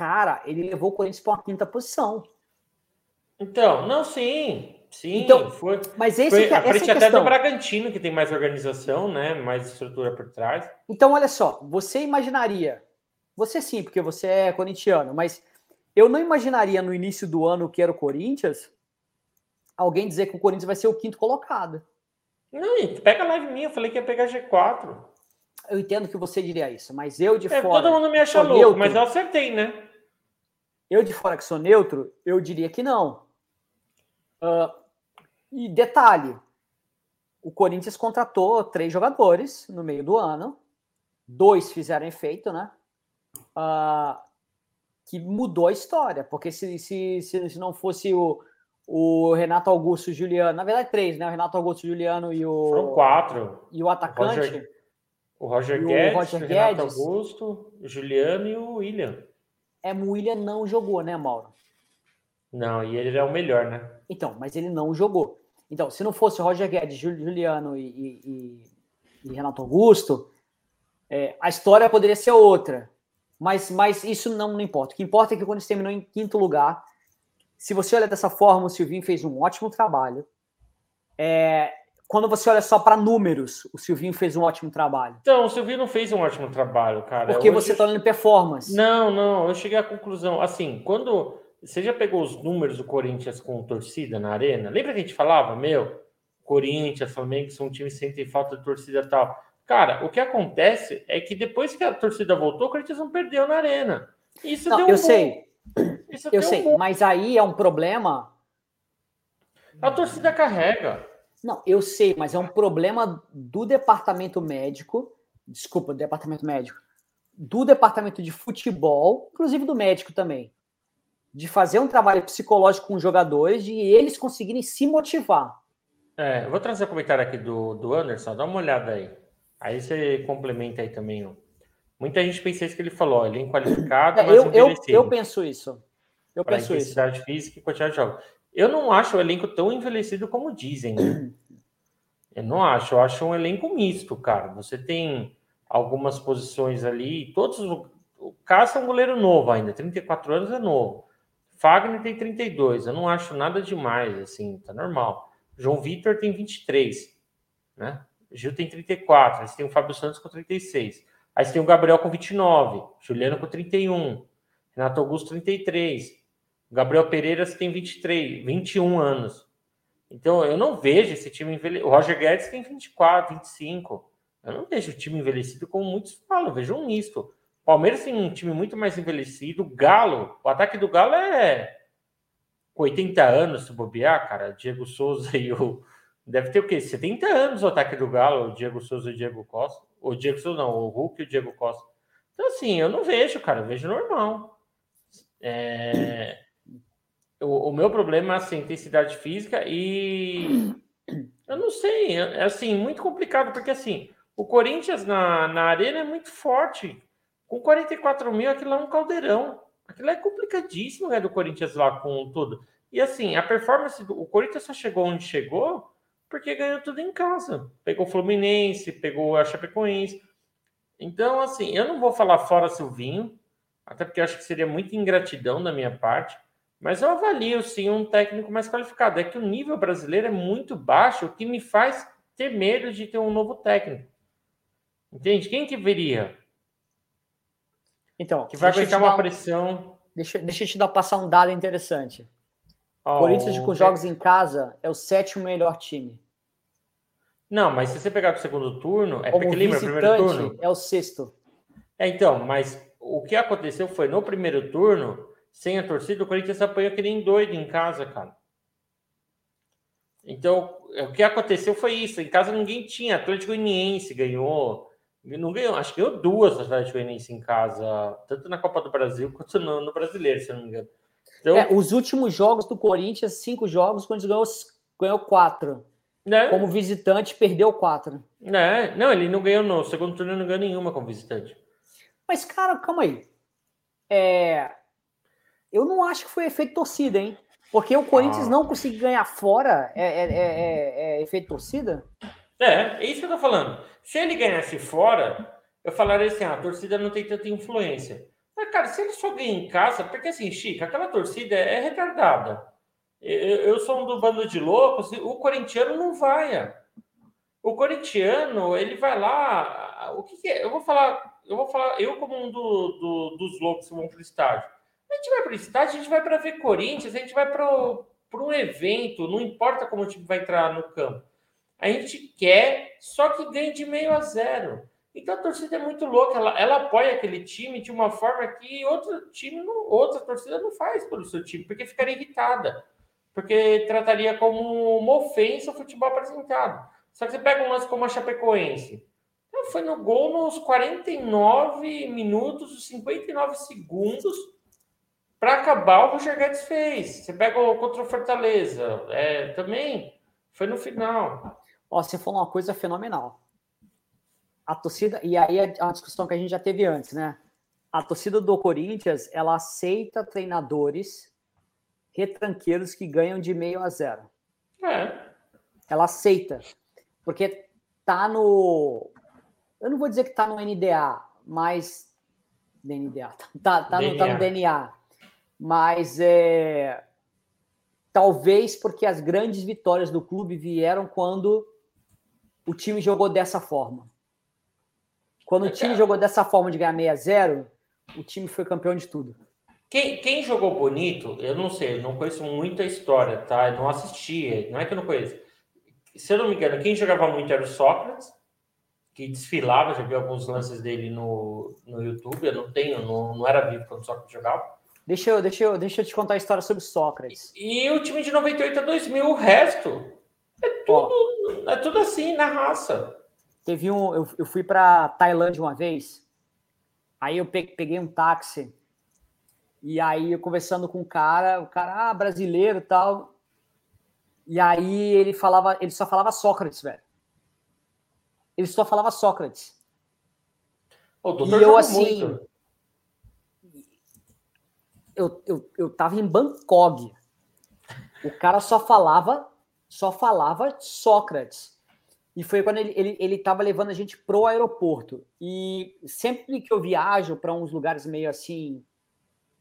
cara, ele levou o Corinthians para uma quinta posição. Então, não, sim, sim. Então, foi, mas esse foi que, é, a frente é até do Bragantino, que tem mais organização, né? Mais estrutura por trás. Então, olha só, você imaginaria, você sim, porque você é corintiano, mas eu não imaginaria no início do ano que era o Corinthians alguém dizer que o Corinthians vai ser o quinto colocado. Não, pega a live minha, eu falei que ia pegar G4. Eu entendo que você diria isso, mas eu de é, fora. Todo mundo me acha louco, neutro, mas eu acertei, né? Eu de fora que sou neutro, eu diria que não. Uh, e detalhe: o Corinthians contratou três jogadores no meio do ano, dois fizeram efeito, né? Uh, que mudou a história, porque se, se, se não fosse o, o Renato Augusto Juliano, na verdade três, né? O Renato Augusto Juliano e o. Foram quatro. E o atacante. O Roger, o Roger Guedes, o, Roger o Renato Guedes, Augusto, o Juliano e o William é, o William não jogou, né, Mauro? Não, e ele é o melhor, né? Então, mas ele não jogou. Então, se não fosse Roger Guedes, Juliano e, e, e Renato Augusto, é, a história poderia ser outra. Mas, mas isso não, não importa. O que importa é que quando eles terminou em quinto lugar, se você olha dessa forma, o Silvinho fez um ótimo trabalho. É, quando você olha só para números, o Silvinho fez um ótimo trabalho. Então, o Silvinho não fez um ótimo trabalho, cara. Porque você está olhando performance. Não, não, eu cheguei à conclusão. Assim, quando você já pegou os números do Corinthians com torcida na arena? Lembra que a gente falava, meu, Corinthians, Flamengo são um time que sentem falta de torcida e tal. Cara, o que acontece é que depois que a torcida voltou, o Corinthians não perdeu na arena. Isso não, deu um eu bom. sei. Eu sei, um mas aí é um problema. A torcida carrega. Não, eu sei, mas é um problema do departamento médico, desculpa, do departamento médico, do departamento de futebol, inclusive do médico também, de fazer um trabalho psicológico com os jogadores, de eles conseguirem se motivar. É, eu vou trazer um comentário aqui do, do Anderson, dá uma olhada aí. Aí você complementa aí também. Ó. Muita gente pensa isso que ele falou, ele é inqualificado, é, mas eu, eu, eu penso isso. Eu penso intensidade isso. física e quantidade de jogos. Eu não acho o elenco tão envelhecido como dizem. Né? <clears throat> Eu não acho. Eu acho um elenco misto, cara. Você tem algumas posições ali, todos o Cássio é um goleiro novo ainda, 34 anos é novo. Fagner tem 32, eu não acho nada demais, assim, tá normal. João Vitor tem 23, né? Gil tem 34, aí você tem o Fábio Santos com 36. Aí você tem o Gabriel com 29, Juliano com 31, Renato Augusto 33, Gabriel Pereira tem 23, 21 anos. Então eu não vejo esse time envelhecido. O Roger Guedes tem 24, 25. Eu não vejo o time envelhecido como muitos falam, eu vejo um misto. Palmeiras tem um time muito mais envelhecido. Galo, o ataque do Galo é com 80 anos, se bobear, cara. Diego Souza <laughs> e o Deve ter o quê? 70 anos o ataque do Galo, o Diego Souza e o Diego Costa. O Diego Souza não, o Hulk e o Diego Costa. Então, assim, eu não vejo, cara, eu vejo normal. É... O, o, meu problema é assim, intensidade física e <clears throat> eu não sei, é, é assim, muito complicado, porque assim, o Corinthians na, na arena é muito forte. Com 44 mil, aquilo é um caldeirão. Aquilo é complicadíssimo, né, do Corinthians lá com tudo. E assim, a performance do o Corinthians só chegou onde chegou porque ganhou tudo em casa. Pegou o Fluminense, pegou a Chapecoense. Então, assim, eu não vou falar fora Silvinho, até porque eu acho que seria muita ingratidão da minha parte, mas eu avalio sim um técnico mais qualificado. É que o nível brasileiro é muito baixo, o que me faz ter medo de ter um novo técnico. Entende? Quem que viria? Então, que vai aguentar uma pressão. Deixa, deixa eu te dar passar um dado interessante. Oh, Corinthians com jogos em casa é o sétimo melhor time. Não, mas se você pegar o segundo turno, é Como porque lembra o primeiro turno? É o sexto. É, então, mas o que aconteceu foi no primeiro turno, sem a torcida, o Corinthians apanhou que nem doido em casa, cara. Então, o que aconteceu foi isso. Em casa ninguém tinha. Atlético Goianiense ganhou. Não ganhou, acho que ganhou duas Atlético Goianiense em casa, tanto na Copa do Brasil quanto no, no Brasileiro, se não me engano. Então, é, os últimos jogos do Corinthians, cinco jogos, quando ganhou, ganhou quatro. Né? Como visitante, perdeu quatro. É, não, ele não ganhou no segundo turno, não ganhou nenhuma como visitante. Mas, cara, calma aí. É... Eu não acho que foi efeito torcida, hein? Porque o Corinthians ah. não conseguir ganhar fora é, é, é, é, é efeito torcida? É, é isso que eu tô falando. Se ele ganhasse fora, eu falaria assim: ah, a torcida não tem tanta influência. Mas, cara, se ele só ganha em casa, porque assim, Chico, aquela torcida é retardada. Eu, eu sou um do bando de loucos, o corintiano não vai. O corintiano, ele vai lá. O que, que é? Eu vou falar, eu vou falar, eu como um do, do, dos loucos que vão para o estádio. A gente vai para o estádio, a gente vai para ver Corinthians, a gente vai para um evento, não importa como o time vai entrar no campo. A gente quer só que ganhe de meio a zero. Então a torcida é muito louca, ela, ela apoia aquele time de uma forma que outro time, não, outra torcida não faz pelo seu time, porque ficaria irritada, porque trataria como uma ofensa o futebol apresentado. Só que você pega um lance como a Chapecoense, foi no gol nos 49 minutos, 59 segundos para acabar o Roger Guedes fez. Você pega o contra o Fortaleza, é, também foi no final. Ó, você falou uma coisa fenomenal a torcida, e aí é uma discussão que a gente já teve antes, né? A torcida do Corinthians, ela aceita treinadores retranqueiros que ganham de meio a zero. É. Ela aceita. Porque tá no. Eu não vou dizer que tá no NDA, mas. Tá, tá, DNA. No, tá no DNA. Mas é. Talvez porque as grandes vitórias do clube vieram quando o time jogou dessa forma. Quando o time jogou dessa forma de ganhar 6 a 0 o time foi campeão de tudo. Quem, quem jogou bonito, eu não sei, eu não conheço muita história, tá? Eu não assisti, não é que eu não conheço. Se eu não me engano, quem jogava muito era o Sócrates, que desfilava, já vi alguns lances dele no, no YouTube, eu não tenho, não, não era vivo quando o Sócrates jogava. Deixa eu, deixa, eu, deixa eu te contar a história sobre Sócrates. E, e o time de 98 a 2000, o resto é tudo, Ó, é tudo assim, na raça. Teve um, eu, eu fui para Tailândia uma vez, aí eu peguei um táxi, e aí eu conversando com o cara, o cara, ah, brasileiro e tal, e aí ele falava, ele só falava Sócrates, velho. Ele só falava Sócrates. O doutor e eu assim, muito eu, eu, eu tava em Bangkok. O cara só falava, só falava Sócrates. E foi quando ele, ele, ele tava levando a gente pro aeroporto. E sempre que eu viajo para uns lugares meio assim,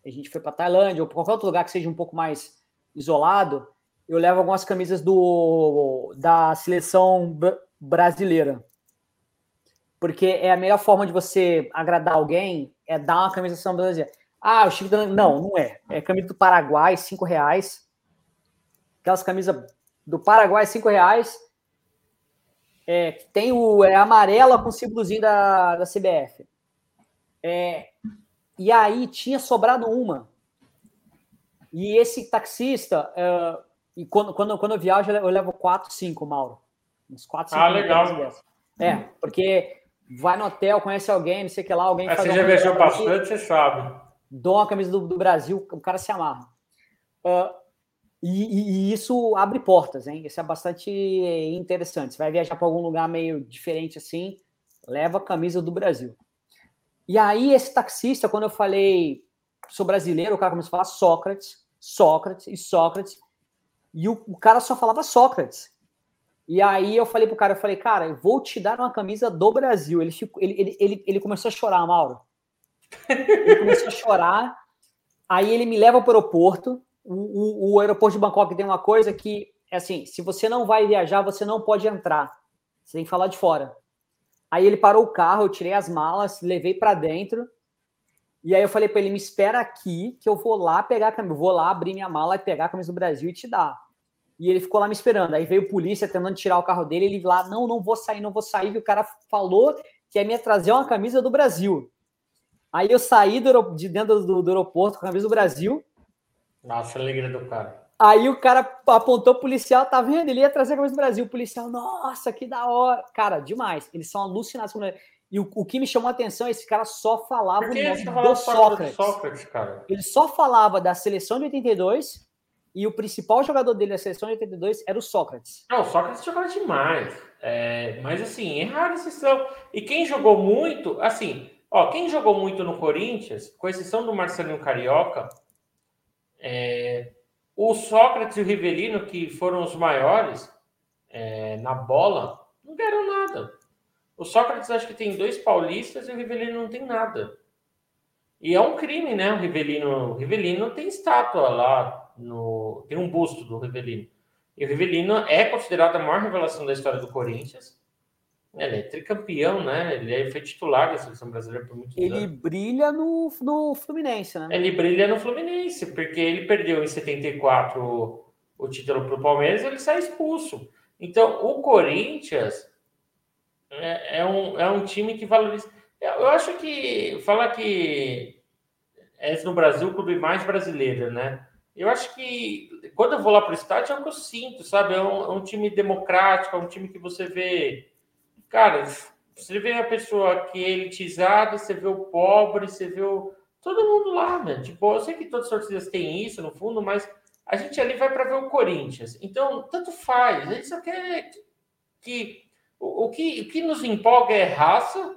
a gente foi para Tailândia ou qualquer outro lugar que seja um pouco mais isolado, eu levo algumas camisas do da seleção brasileira. Porque é a melhor forma de você agradar alguém é dar uma camisa da seleção brasileira. Ah, o Chico dando... Não, não é. É camisa do Paraguai, cinco reais. Aquelas camisas do Paraguai, cinco reais. É, tem o é amarela com o símbolozinho da, da CBF. É, e aí tinha sobrado uma. E esse taxista, é, e quando, quando, quando eu viajo, eu levo quatro, cinco, Mauro. Uns quatro, cinco. Ah, legal. É, porque vai no hotel, conhece alguém, não sei o que lá, alguém Mas Você já viajou bastante, você sabe dou uma camisa do, do Brasil, o cara se amarra. Uh, e, e, isso abre portas, hein? Isso é bastante interessante. Você vai viajar para algum lugar meio diferente assim, leva a camisa do Brasil. E aí, esse taxista, quando eu falei, sou brasileiro, o cara começou a falar Sócrates, Sócrates e Sócrates, e o, o cara só falava Sócrates. E aí eu falei pro cara, eu falei, cara, eu vou te dar uma camisa do Brasil. Ele, ficou, ele, ele, ele, ele começou a chorar, Mauro. Ele começou a chorar. Aí ele me leva para o aeroporto. O, o, aeroporto de Bangkok tem uma coisa que é assim: se você não vai viajar, você não pode entrar. Você tem que falar de fora. Aí ele parou o carro, eu tirei as malas, levei para dentro. E aí eu falei para ele: me espera aqui, que eu vou lá pegar a camisa. Vou lá abrir minha mala e pegar a camisa do Brasil e te dar. E ele ficou lá me esperando. Aí veio polícia tentando tirar o carro dele. Ele lá: não, não vou sair, não vou sair. Que o cara falou que ia me trazer uma camisa do Brasil. Aí eu saí do, de dentro do, do aeroporto com a camisa do Brasil. Nossa, a alegria do cara. Aí o cara apontou o policial, tá vendo? Ele ia trazer a camisa do Brasil. O policial, nossa, que da hora. Cara, demais. Eles são alucinados. E o, o que me chamou a atenção é esse cara só falava o nome do Sócrates. Sócrates cara? Ele só falava da seleção de 82 e o principal jogador dele da seleção de 82 era o Sócrates. Não, o Sócrates jogava demais. É, mas assim, é raro exceção. E quem jogou muito, assim, Ó, quem jogou muito no Corinthians, com exceção do Marcelinho Carioca, é, o Sócrates e o Rivelino, que foram os maiores é, na bola, não deram nada. O Sócrates acho que tem dois paulistas e o Rivelino não tem nada. E é um crime, né? O Rivelino, o Rivelino tem estátua lá no, tem um busto do Rivelino. E o Rivelino é considerado a maior revelação da história do Corinthians. Ele é tricampeão, né? Ele foi titular da seleção brasileira por muito ele anos. Ele brilha no, no Fluminense, né? Ele brilha no Fluminense, porque ele perdeu em 74 o, o título para o Palmeiras e ele sai expulso. Então, o Corinthians é, é, um, é um time que valoriza. Eu, acho que falar que é no Brasil o clube mais brasileiro, né? Eu acho que quando eu vou lá para o estádio é o que eu sinto, sabe? É um, é um time democrático, é um time que você vê Cara, você vê a pessoa que é elitizada, você vê o pobre, você vê o... todo mundo lá, né? Tipo, eu sei que todas as torcidas têm isso no fundo, mas a gente ali vai para ver o Corinthians. Então, tanto faz. A gente só quer que, que o, o, que o que nos empolga é raça,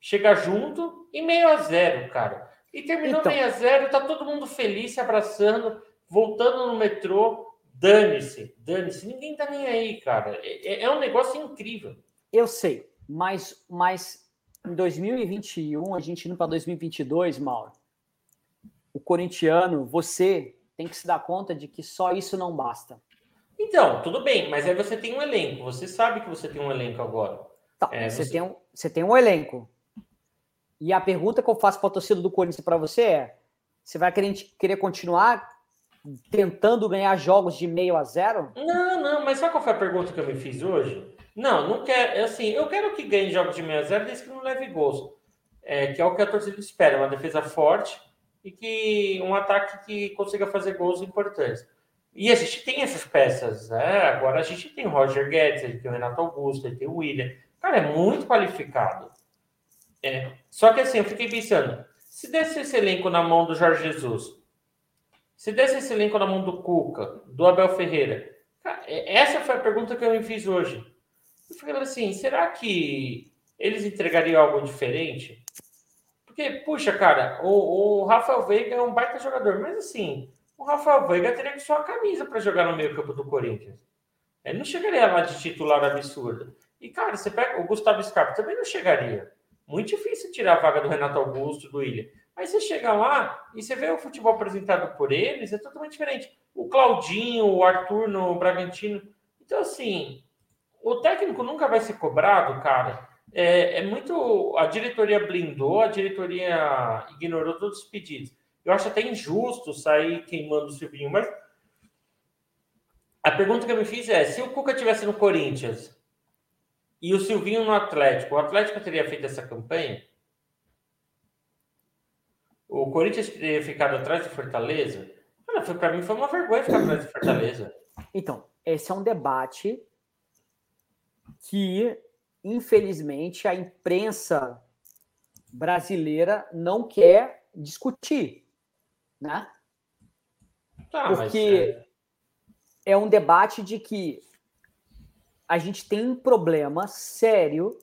chega junto e meio a zero, cara. E terminou então... meio a zero, tá todo mundo feliz, se abraçando, voltando no metrô. Dane-se, dane-se. Ninguém tá nem aí, cara. É, é um negócio incrível. Eu sei, mas, mas em 2021, a gente indo para 2022, Mauro, o corintiano, você tem que se dar conta de que só isso não basta. Então, tudo bem, mas aí você tem um elenco. Você sabe que você tem um elenco agora. Tá, é, você, você... Tem um, você tem um elenco. E a pergunta que eu faço para a torcida do Corinthians para você é: você vai querer, querer continuar tentando ganhar jogos de meio a zero? Não, não, mas sabe qual foi a pergunta que eu me fiz hoje? Não, não quero. É assim, eu quero que ganhe jogos de meio a zero desde que não leve gols. É, que é o que a torcida espera, uma defesa forte e que um ataque que consiga fazer gols importantes. E a gente tem essas peças, né? Agora a gente tem o Roger Guedes, a gente tem o Renato Augusto, a gente tem o William. Cara, é muito qualificado. É. Só que assim, eu fiquei pensando, se desse esse elenco na mão do Jorge Jesus, se desse esse elenco na mão do Cuca, do Abel Ferreira, cara, é, essa foi a pergunta que eu me fiz hoje. Eu falei assim, será que eles entregariam algo diferente? Porque, puxa, cara, o, o Rafael Veiga é um baita jogador, mas assim, o Rafael Veiga teria que só a camisa para jogar no meio campo do Corinthians. Ele não chegaria lá de titular absurdo. E, cara, você pega o Gustavo Scarpa, também não chegaria. Muito difícil tirar a vaga do Renato Augusto, do William. Aí você chega lá e você vê o futebol apresentado por eles, é totalmente diferente. O Claudinho, o Arthur no Bragantino. Então, assim, o técnico nunca vai ser cobrado, cara. É, é muito. A diretoria blindou, a diretoria ignorou todos os pedidos. Eu acho até injusto sair queimando o Silvinho, mas a pergunta que eu me fiz é: se o Cuca tivesse no Corinthians e o Silvinho no Atlético, o Atlético teria feito essa campanha? O Corinthians teria ficado atrás do Fortaleza? Para mim foi uma vergonha ficar atrás do Fortaleza. Então, esse é um debate que, infelizmente, a imprensa brasileira não quer discutir, né? Tá, Porque é... é um debate de que a gente tem um problema sério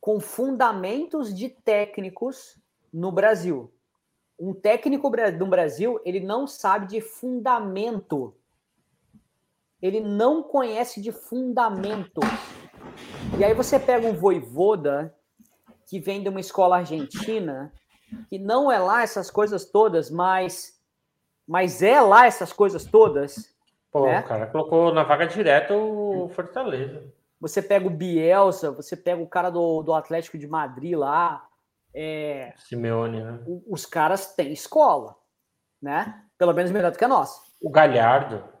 com fundamentos de técnicos no Brasil. Um técnico no Brasil, ele não sabe de fundamento ele não conhece de fundamento. E aí você pega um voivoda que vem de uma escola argentina, que não é lá essas coisas todas, mas, mas é lá essas coisas todas. Pô, né? o cara colocou na vaga direta o Fortaleza. Você pega o Bielsa, você pega o cara do, do Atlético de Madrid lá. É, Simeone, né? Os caras têm escola, né? Pelo menos melhor do que a nossa. O Galhardo.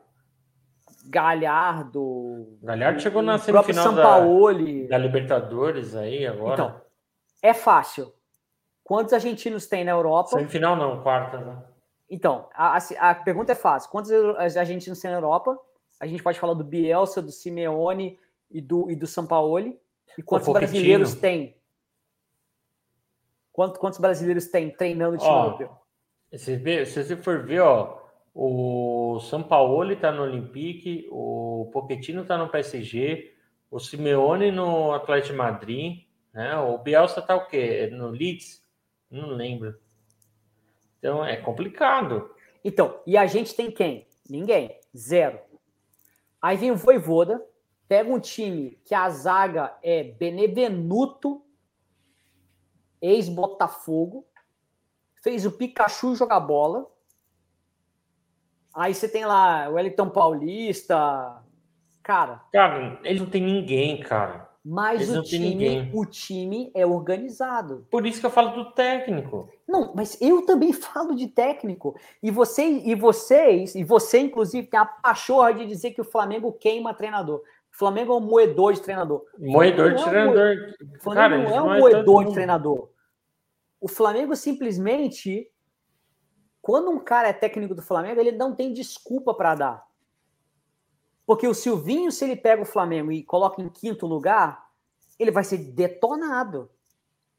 Galhardo. Galhardo chegou na semifinal da, da Libertadores aí agora. Então, é fácil. Quantos argentinos tem na Europa? Semifinal não, quarta. Né? Então, a, a, pergunta é fácil. Quantos argentinos tem na Europa? A gente pode falar do Bielsa, do Simeone e do, e do Sampaoli. E quantos brasileiros tem? Quantos, quantos brasileiros tem treinando o time ó, europeu? Se, se você for ver, ó, o São Paulo está no Olympique, o Pochettino está no PSG, o Simeone no Atlético Madrid, né? O Bielsa está o quê? No Leeds? Não lembro. Então é complicado. Então, e a gente tem quem? Ninguém. Zero. Aí vem o Voivoda, pega um time que a zaga é Benevenuto, ex-Botafogo, fez o Pikachu jogar bola, Aí você tem lá o Wellington Paulista. Cara. Cara, ele não tem ninguém, cara. Mas o time, o time é organizado. Por isso que eu falo do técnico. Não, mas eu também <laughs> falo de técnico. E você e vocês, e você inclusive tem a pachorra de dizer que o Flamengo queima treinador. O Flamengo é um moedor de treinador. Moedor de treinador. O Flamengo não é um moedor de treinador. O Flamengo simplesmente quando um cara é técnico do Flamengo, ele não tem desculpa para dar. Porque o Silvinho, se ele pega o Flamengo e coloca em quinto lugar, ele vai ser detonado.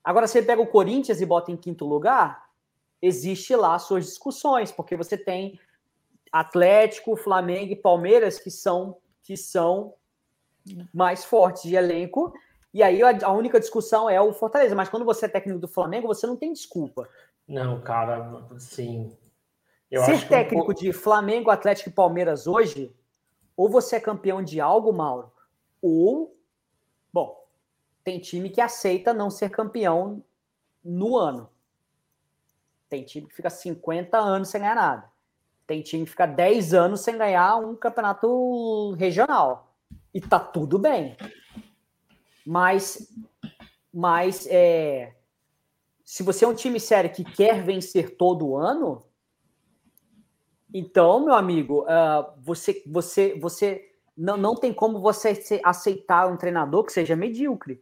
Agora, se ele pega o Corinthians e bota em quinto lugar, existe lá suas discussões, porque você tem Atlético, Flamengo e Palmeiras que são que são mais fortes de elenco. E aí a, única discussão é o Fortaleza. Mas quando você é técnico do Flamengo, você não tem desculpa. Não, cara, sim. Eu Ser técnico de Flamengo, Atlético e Palmeiras hoje, ou você é campeão de algo, Mauro, ou, bom, tem time que aceita não ser campeão no ano. Tem time que fica 50 anos sem ganhar nada. Tem time que fica 10 anos sem ganhar um campeonato regional. E tá tudo bem. Mas, mas é, se você é um time sério que quer vencer todo ano, então, meu amigo, uh, você, você, você não, não tem como você aceitar um treinador que seja medíocre.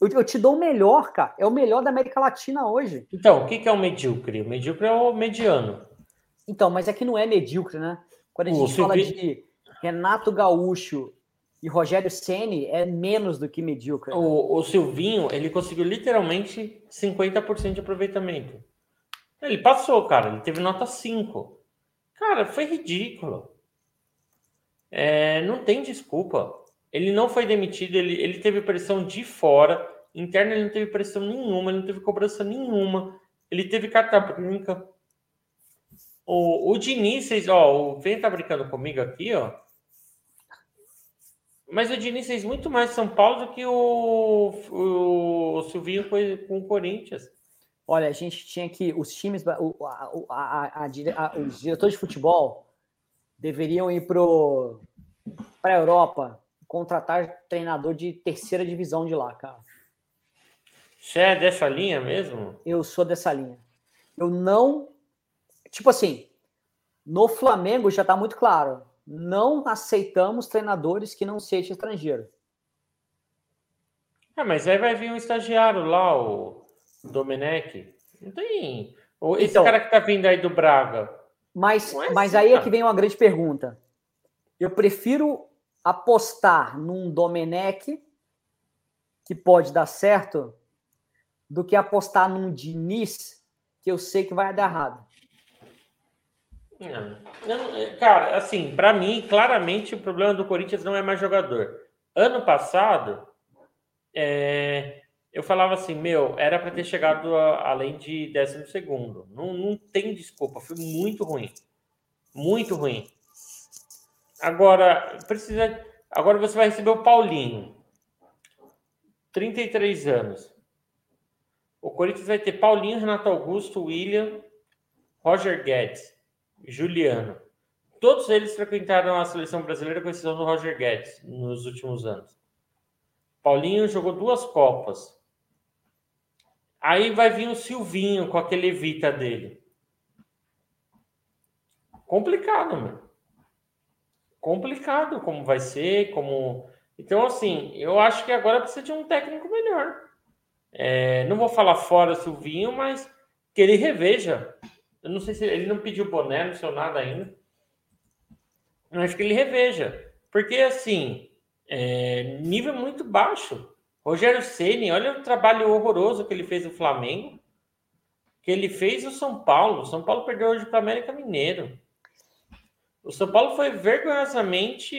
Eu, eu, te dou o melhor, cara. É o melhor da América Latina hoje. Então, o que, que é o medíocre? O medíocre é o mediano. Então, mas é que não é medíocre, né? Quando a gente fala de Renato Gaúcho e Rogério Ceni é menos do que medíocre. O, o Silvinho, ele conseguiu literalmente 50% de aproveitamento. Ele passou, cara. Ele teve nota 5. Cara, foi ridículo. É, não tem desculpa. Ele não foi demitido, ele, ele teve pressão de fora. Interna, ele não teve pressão nenhuma, ele não teve cobrança nenhuma. Ele teve carta branca. O, o Diniz, vocês, ó, o Vem tá brincando comigo aqui, ó. Mas o Diniz fez muito mais São Paulo do que o, o, o Silvinho foi com o Corinthians. Olha, a gente tinha que. Os times. O, a, a, a, os diretores de futebol deveriam ir para a Europa contratar treinador de terceira divisão de lá, cara. Você é dessa linha mesmo? Eu sou dessa linha. Eu não. Tipo assim, no Flamengo já está muito claro. Não aceitamos treinadores que não sejam estrangeiros. Ah, mas aí vai vir um estagiário lá, o Domenech. Não tem. Esse então, cara que tá vindo aí do Braga. Mas, é mas assim, aí é que vem uma grande pergunta. Eu prefiro apostar num Domenech que pode dar certo do que apostar num Diniz que eu sei que vai dar errado. Não, cara, assim, para mim, claramente o problema do Corinthians não é mais jogador. Ano passado, é, eu falava assim, meu, era para ter chegado a, além de décimo segundo. Não, não tem desculpa, foi muito ruim. Muito ruim. Agora, precisa. Agora você vai receber o Paulinho. 33 anos. O Corinthians vai ter Paulinho, Renato Augusto, William, Roger Guedes, Juliano. Todos eles frequentaram a seleção brasileira com exceção do Roger Guedes nos últimos anos. Paulinho jogou duas Copas. Aí vai vir o Silvinho com aquele Evita dele. Complicado, meu. Complicado como vai ser, como. Então, assim, eu acho que agora precisa de um técnico melhor. É, não vou falar fora Silvinho, mas que ele reveja. Eu não sei se ele não pediu boné, não sei nada ainda. Mas que ele reveja. Porque, assim, é, nível muito baixo. Rogério Ceni, olha o trabalho horroroso que ele fez no Flamengo, que ele fez o São Paulo. O São Paulo perdeu hoje para América Mineiro. O São Paulo foi vergonhosamente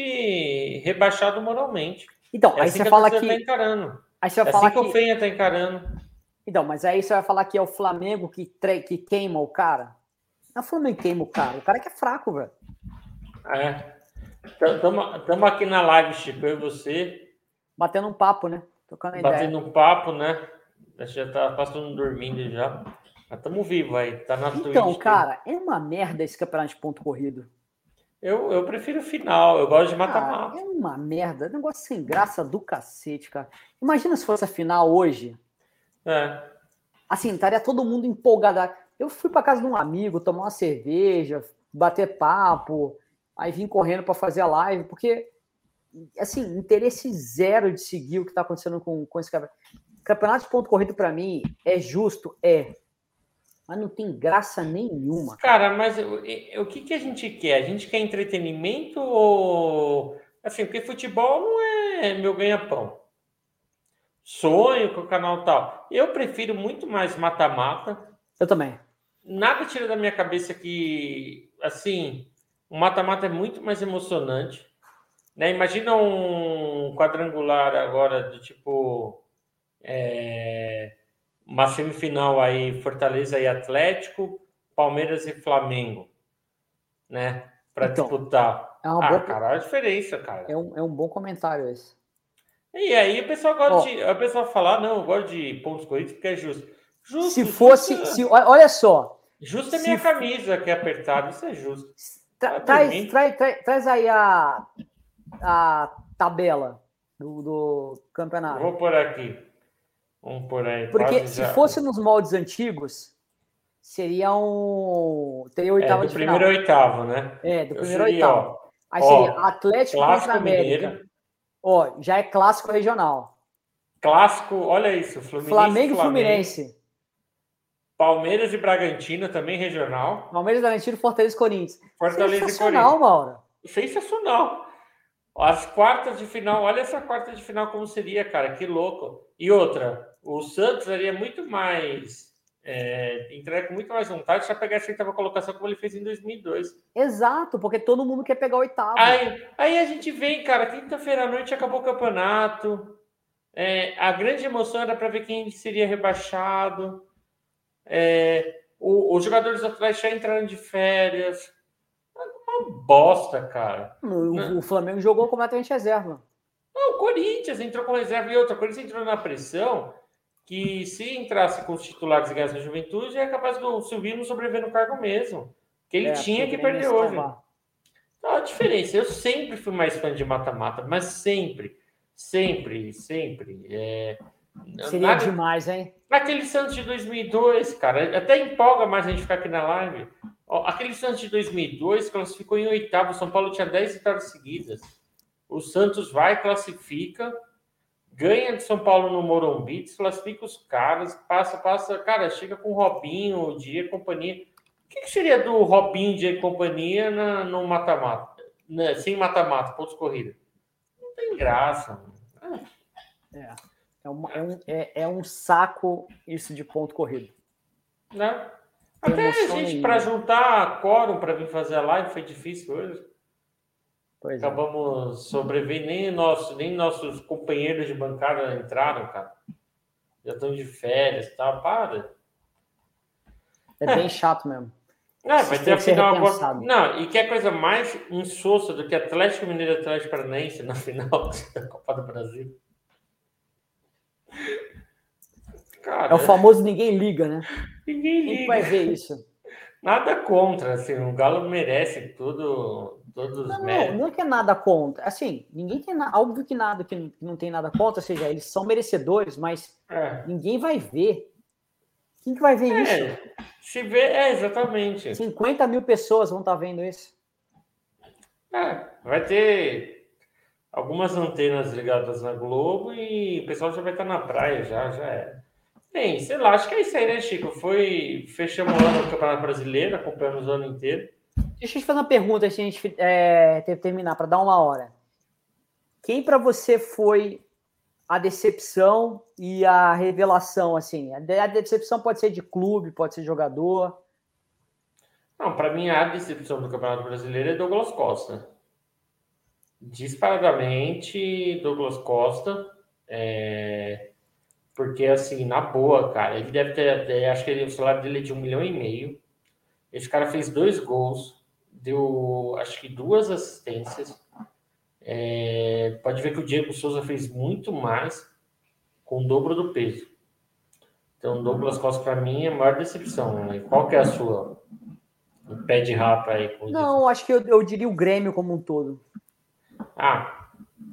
rebaixado moralmente. Então, é aí assim você fala que. Tá encarando. Aí você é assim que, que o Fenha está encarando. Então, mas aí você vai falar que é o Flamengo que, tre... que queima o cara? É o Flamengo que queima o cara, o cara que é fraco, velho. É. Estamos aqui na live, Chico, eu e você. Batendo um papo, né? Tocando Batendo ideia. um papo, né? Já tá passando dormindo já. Mas estamos vivos aí, tá na Então, Twitch, cara, é uma merda esse campeonato de ponto corrido. Eu, eu prefiro o final, eu gosto de mata-mata. É uma merda, é um negócio sem graça do cacete, cara. Imagina se fosse a final hoje. É. Assim, estaria todo mundo empolgado. Eu fui para casa de um amigo tomar uma cerveja, bater papo, aí vim correndo para fazer a live, porque assim, interesse zero de seguir o que está acontecendo com, com esse campeonato. Campeonato de ponto corrido para mim é justo, é, mas não tem graça nenhuma. Cara, mas o, o que, que a gente quer? A gente quer entretenimento ou assim, porque futebol não é meu ganha-pão. Sonho com o canal tal. Eu prefiro muito mais mata-mata. Eu também. Nada tira da minha cabeça que assim, o mata-mata é muito mais emocionante. Né? Imagina um quadrangular agora do tipo é, uma semifinal aí Fortaleza e Atlético, Palmeiras e Flamengo, né? Para então, disputar. É uma ah, boa... cara, a diferença, cara. É um, é um bom comentário esse. E aí o pessoal gosta oh. de. O pessoal fala, ah, não, eu gosto de pontos corridos porque é justo. Justo. Se fosse. Justo, se, olha só. Justo é minha se, camisa que é apertada, isso é justo. Tra, traz, traz, traz, traz aí a, a tabela do, do campeonato. Vou por aqui. Vamos por aí. Porque se já... fosse nos moldes antigos, seria um. Teria oitava é, do primeiro final. oitavo, né? É, do primeiro seria, oitavo. Ó, aí seria ó, Atlético contra América. Ó, já é clássico regional. Clássico, olha isso. Fluminense, Flamengo e Fluminense. Palmeiras e Bragantino, também regional. Palmeiras, Bragantino, Fortaleza e Corinthians. Fortaleza Sensacional, e Corinthians. Mauro. Sensacional. As quartas de final, olha essa quarta de final como seria, cara, que louco. E outra, o Santos seria muito mais é, entrega com muito mais vontade já pegar essa oitava colocação como ele fez em 2002. Exato, porque todo mundo quer pegar o oitavo. Aí, aí a gente vem, cara, quinta-feira à noite acabou o campeonato. É, a grande emoção era para ver quem seria rebaixado. É, o, os jogadores atrás já entraram de férias. Uma bosta, cara. O, né? o Flamengo jogou completamente reserva. Não, o Corinthians entrou com reserva e outra. O Corinthians entrou na pressão que se entrasse com os titulares e ganhasse na juventude, é capaz do Silvino sobreviver no cargo mesmo. Que ele é, tinha que perder hoje. Então, a diferença, eu sempre fui mais fã de mata-mata, mas sempre, sempre, sempre. É, Seria na, demais, hein? Naquele Santos de 2002, cara, até empolga mais a gente ficar aqui na live. Ó, aquele Santos de 2002 classificou em oitavo. São Paulo tinha 10 vitórias seguidas. O Santos vai, classifica, ganha de São Paulo no Morumbi, classifica os caras, passa, passa. Cara, chega com o Robinho, o Dia companhia. O que, que, seria do Robinho, Dia e companhia na, no mata-mata? Né? Sem mata-mata, pontos corrida. Não tem graça. É. É, uma, é, um, é, é, um saco isso de ponto corrido. Né? Até a gente, para juntar quórum para vir fazer a live, foi difícil hoje. Pois é. Acabamos é. sobrevivendo, nem, nosso, nem nossos companheiros de bancada entraram, cara. Já estão de férias e tá? tal. Para. É bem chato mesmo. É, vai ter a final agora. Não, e que é coisa mais insossa do que Atlético Mineiro e Atlético Paranaense na final <laughs> da Copa do Brasil. Cara, é o famoso ninguém liga, né? Ninguém liga. Quem vai ver isso? Nada contra, assim, o Galo merece tudo, todos os não, méritos. Não, não é que é nada contra. Assim, ninguém tem nada. Óbvio que nada, que não tem nada contra, ou seja, eles são merecedores, mas é. ninguém vai ver. Quem que vai ver é, isso? Se vê, é, exatamente. 50 mil pessoas vão estar tá vendo isso. É, vai ter algumas antenas ligadas na Globo e o pessoal já vai estar na praia, já, já é. Bem, sei lá, acho que é isso aí, né, Chico? Foi. Fechamos o ano no Campeonato Brasileiro, acompanhamos o ano inteiro. Deixa eu te fazer uma pergunta antes de a gente é, terminar, para dar uma hora. Quem para você foi a decepção e a revelação, assim? A decepção pode ser de clube, pode ser jogador. Não, para mim a decepção do Campeonato Brasileiro é Douglas Costa. Disparadamente, Douglas Costa. É... Porque, assim, na boa, cara, ele deve ter. Acho que ele, o salário dele é de um milhão e meio. Esse cara fez dois gols, deu acho que duas assistências. É, pode ver que o Diego Souza fez muito mais com o dobro do peso. Então, Douglas Costa, para mim, é a maior decepção. Né? Qual que é a sua? O pé de rapa aí. Não, acho que eu, eu diria o Grêmio como um todo. Ah,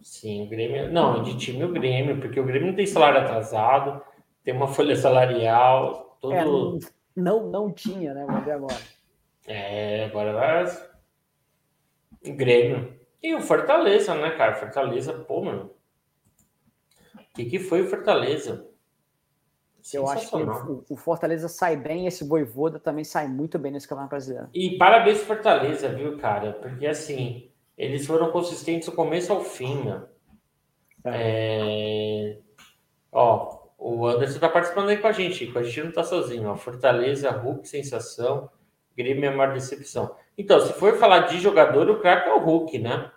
Sim, o Grêmio. Não, de time o Grêmio, porque o Grêmio não tem salário atrasado, tem uma folha salarial. Todo... É, não, não tinha, né? Vamos ver agora. É, agora vai. O Grêmio. E o Fortaleza, né, cara? Fortaleza, pô, mano. O que, que foi o Fortaleza? Eu acho que o, o, Fortaleza sai bem, esse Voivoda também sai muito bem nesse Campeonato Brasileiro. E parabéns Fortaleza, viu, cara? Porque assim, eles foram consistentes do começo ao fim, né? É... Ó, o Anderson tá participando aí com a gente, a gente não tá sozinho, ó. Fortaleza, Hulk, sensação, Grêmio é a maior decepção. Então, se for falar de jogador, o craque é o Hulk, né?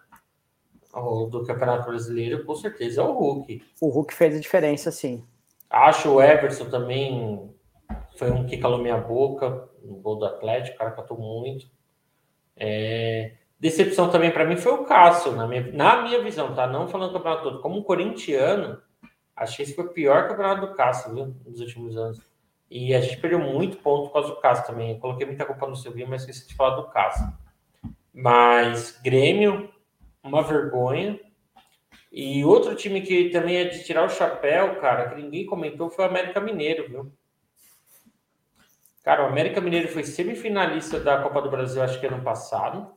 O do Campeonato Brasileiro, com certeza é o Hulk. O Hulk fez a diferença, sim. Acho o Everson também foi um que calou minha boca no gol do Atlético, o cara catou muito. É... Decepção também para mim foi o Cássio, na minha, na minha visão, tá? Não falando do campeonato todo. Como um corintiano, achei que esse foi o pior campeonato do Cássio, viu? Nos últimos anos. E a gente perdeu muito ponto por causa do Cássio também. Eu coloquei muita culpa no Silvinho, mas esqueci de falar do Cássio. Mas Grêmio, uma vergonha. E outro time que também é de tirar o chapéu, cara, que ninguém comentou, foi o América Mineiro, viu? Cara, o América Mineiro foi semifinalista da Copa do Brasil, acho que ano passado.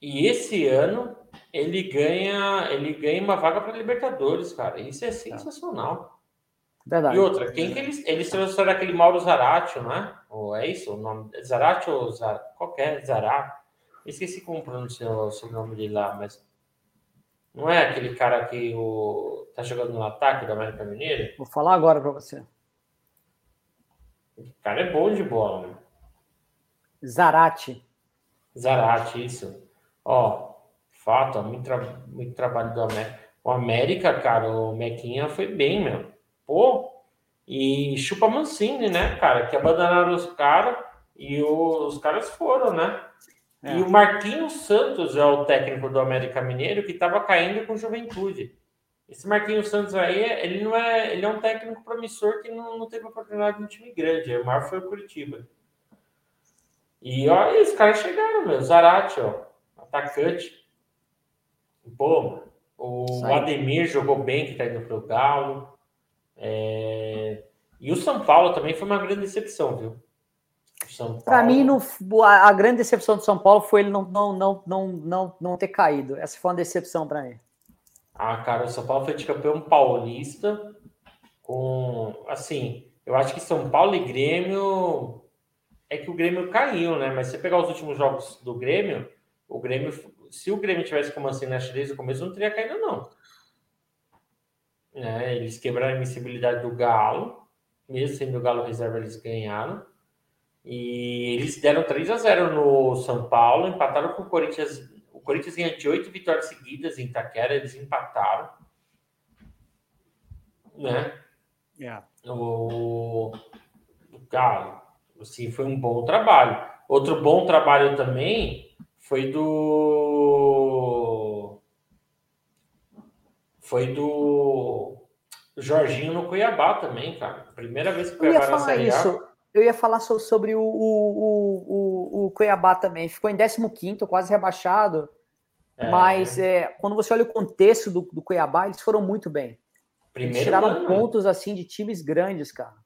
E esse ano ele ganha, ele ganha uma vaga para Libertadores, cara. Isso é sensacional. Verdade. E outra, quem que eles, eles trouxeram aquele Mauro Zaratio, né? Ou é isso? O nome Zaratio ou Zar, qualquer Zaratio? Esqueci como pronunciar o sobrenome dele lá, mas não é aquele cara que o tá jogando no ataque do América Mineiro? Vou falar agora para você. O cara é bom de bola, né? Zarate. Zarate, isso. Ó, fato, muito, tra muito trabalho do América. O América, cara, o Mequinha foi bem, meu. Pô, e chupa Mancini, né, cara? Que abandonaram os caras e os caras foram, né? É. E o Marquinhos Santos é o técnico do América Mineiro que estava caindo com juventude. Esse Marquinhos Santos aí, ele não é, ele é um técnico promissor que não, não teve oportunidade no time grande. O maior foi o Curitiba. E olha, os caras chegaram, meu. Zarate, ó atacante. Pô, o Ademir jogou bem, que tá indo pro Galo. É... E o São Paulo também foi uma grande decepção, viu? Para mim, no, a, a, grande decepção do São Paulo foi ele não, não, não, não, não, não ter caído. Essa foi uma decepção para mim. Ah, cara, o São Paulo foi de campeão paulista com, assim, eu acho que São Paulo e Grêmio é que o Grêmio caiu, né? Mas se você pegar os últimos jogos do Grêmio, o Grêmio, se o Grêmio tivesse como assim na desde o começo, não teria caído, não. Né? Eles quebraram a invencibilidade do Galo, mesmo sendo o Galo reserva, eles ganharam. E eles deram 3 a 0 no São Paulo, empataram com o Corinthians. O Corinthians ganha de oito vitórias seguidas em Itaquera, eles empataram. Né? Yeah. O, o Galo, assim, foi um bom trabalho. Outro bom trabalho também foi do. Foi do Jorginho no Cuiabá também, cara. Primeira vez que o Cuiabá na Série isso. Eu ia falar sobre o, o, o, o Cuiabá também. Ficou em 15, quase rebaixado. É. Mas é, quando você olha o contexto do, do Cuiabá, eles foram muito bem. Primeiro eles tiraram ano. pontos assim de times grandes, cara.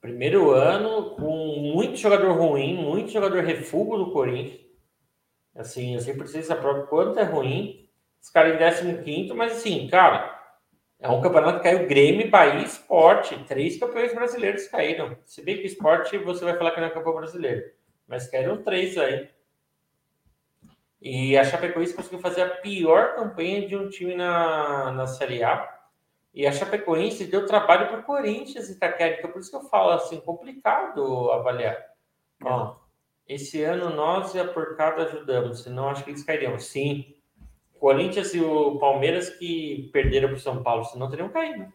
Primeiro ano com muito jogador ruim, muito jogador refúgio do Corinthians. Assim, eu sempre sei própria quanto é ruim. Os caras em 15, mas assim, cara, é um campeonato que caiu Grêmio, Bahia Esporte. Três campeões brasileiros caíram. Se bem que esporte você vai falar que não é campeão brasileiro. Mas caíram três aí. E a Chapecoense conseguiu fazer a pior campanha de um time na, na Série A. E a Chapecoense deu trabalho para o Corinthians e Itaquera. Por isso que eu falo assim, complicado avaliar. Ó, esse ano nós e a Porcada ajudamos, senão acho que eles cairiam. Sim. Corinthians e o Palmeiras que perderam para o São Paulo, senão teriam caído.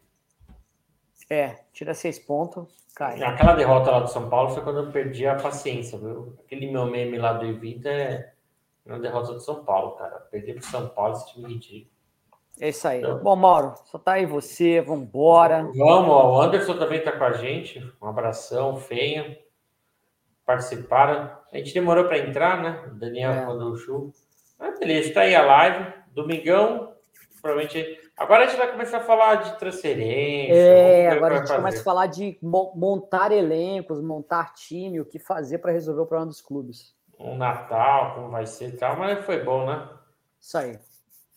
É, tira seis pontos, cai. Aquela derrota lá do São Paulo foi quando eu perdi a paciência, viu? Aquele meu meme lá do Evita é uma derrota do São Paulo, cara. Perder para o São Paulo, esse time ridículo. É isso aí. Então, Bom, Mauro, só tá aí você, vambora. Vamos, ó, o Anderson também tá com a gente. Um abração, feio participaram. A gente demorou para entrar, né? O Daniel é. mandou o show. Mas beleza, Está aí a live. Domingão, provavelmente. Agora a gente vai começar a falar de transferência. É, agora a gente fazer. começa a falar de montar elencos, montar time, o que fazer para resolver o problema dos clubes. Um Natal, como vai ser e tal, mas foi bom, né? Isso aí.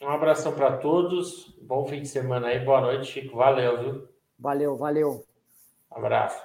Um abração para todos. Bom fim de semana aí. Boa noite, Chico. Valeu, viu? Valeu, valeu. Abraço.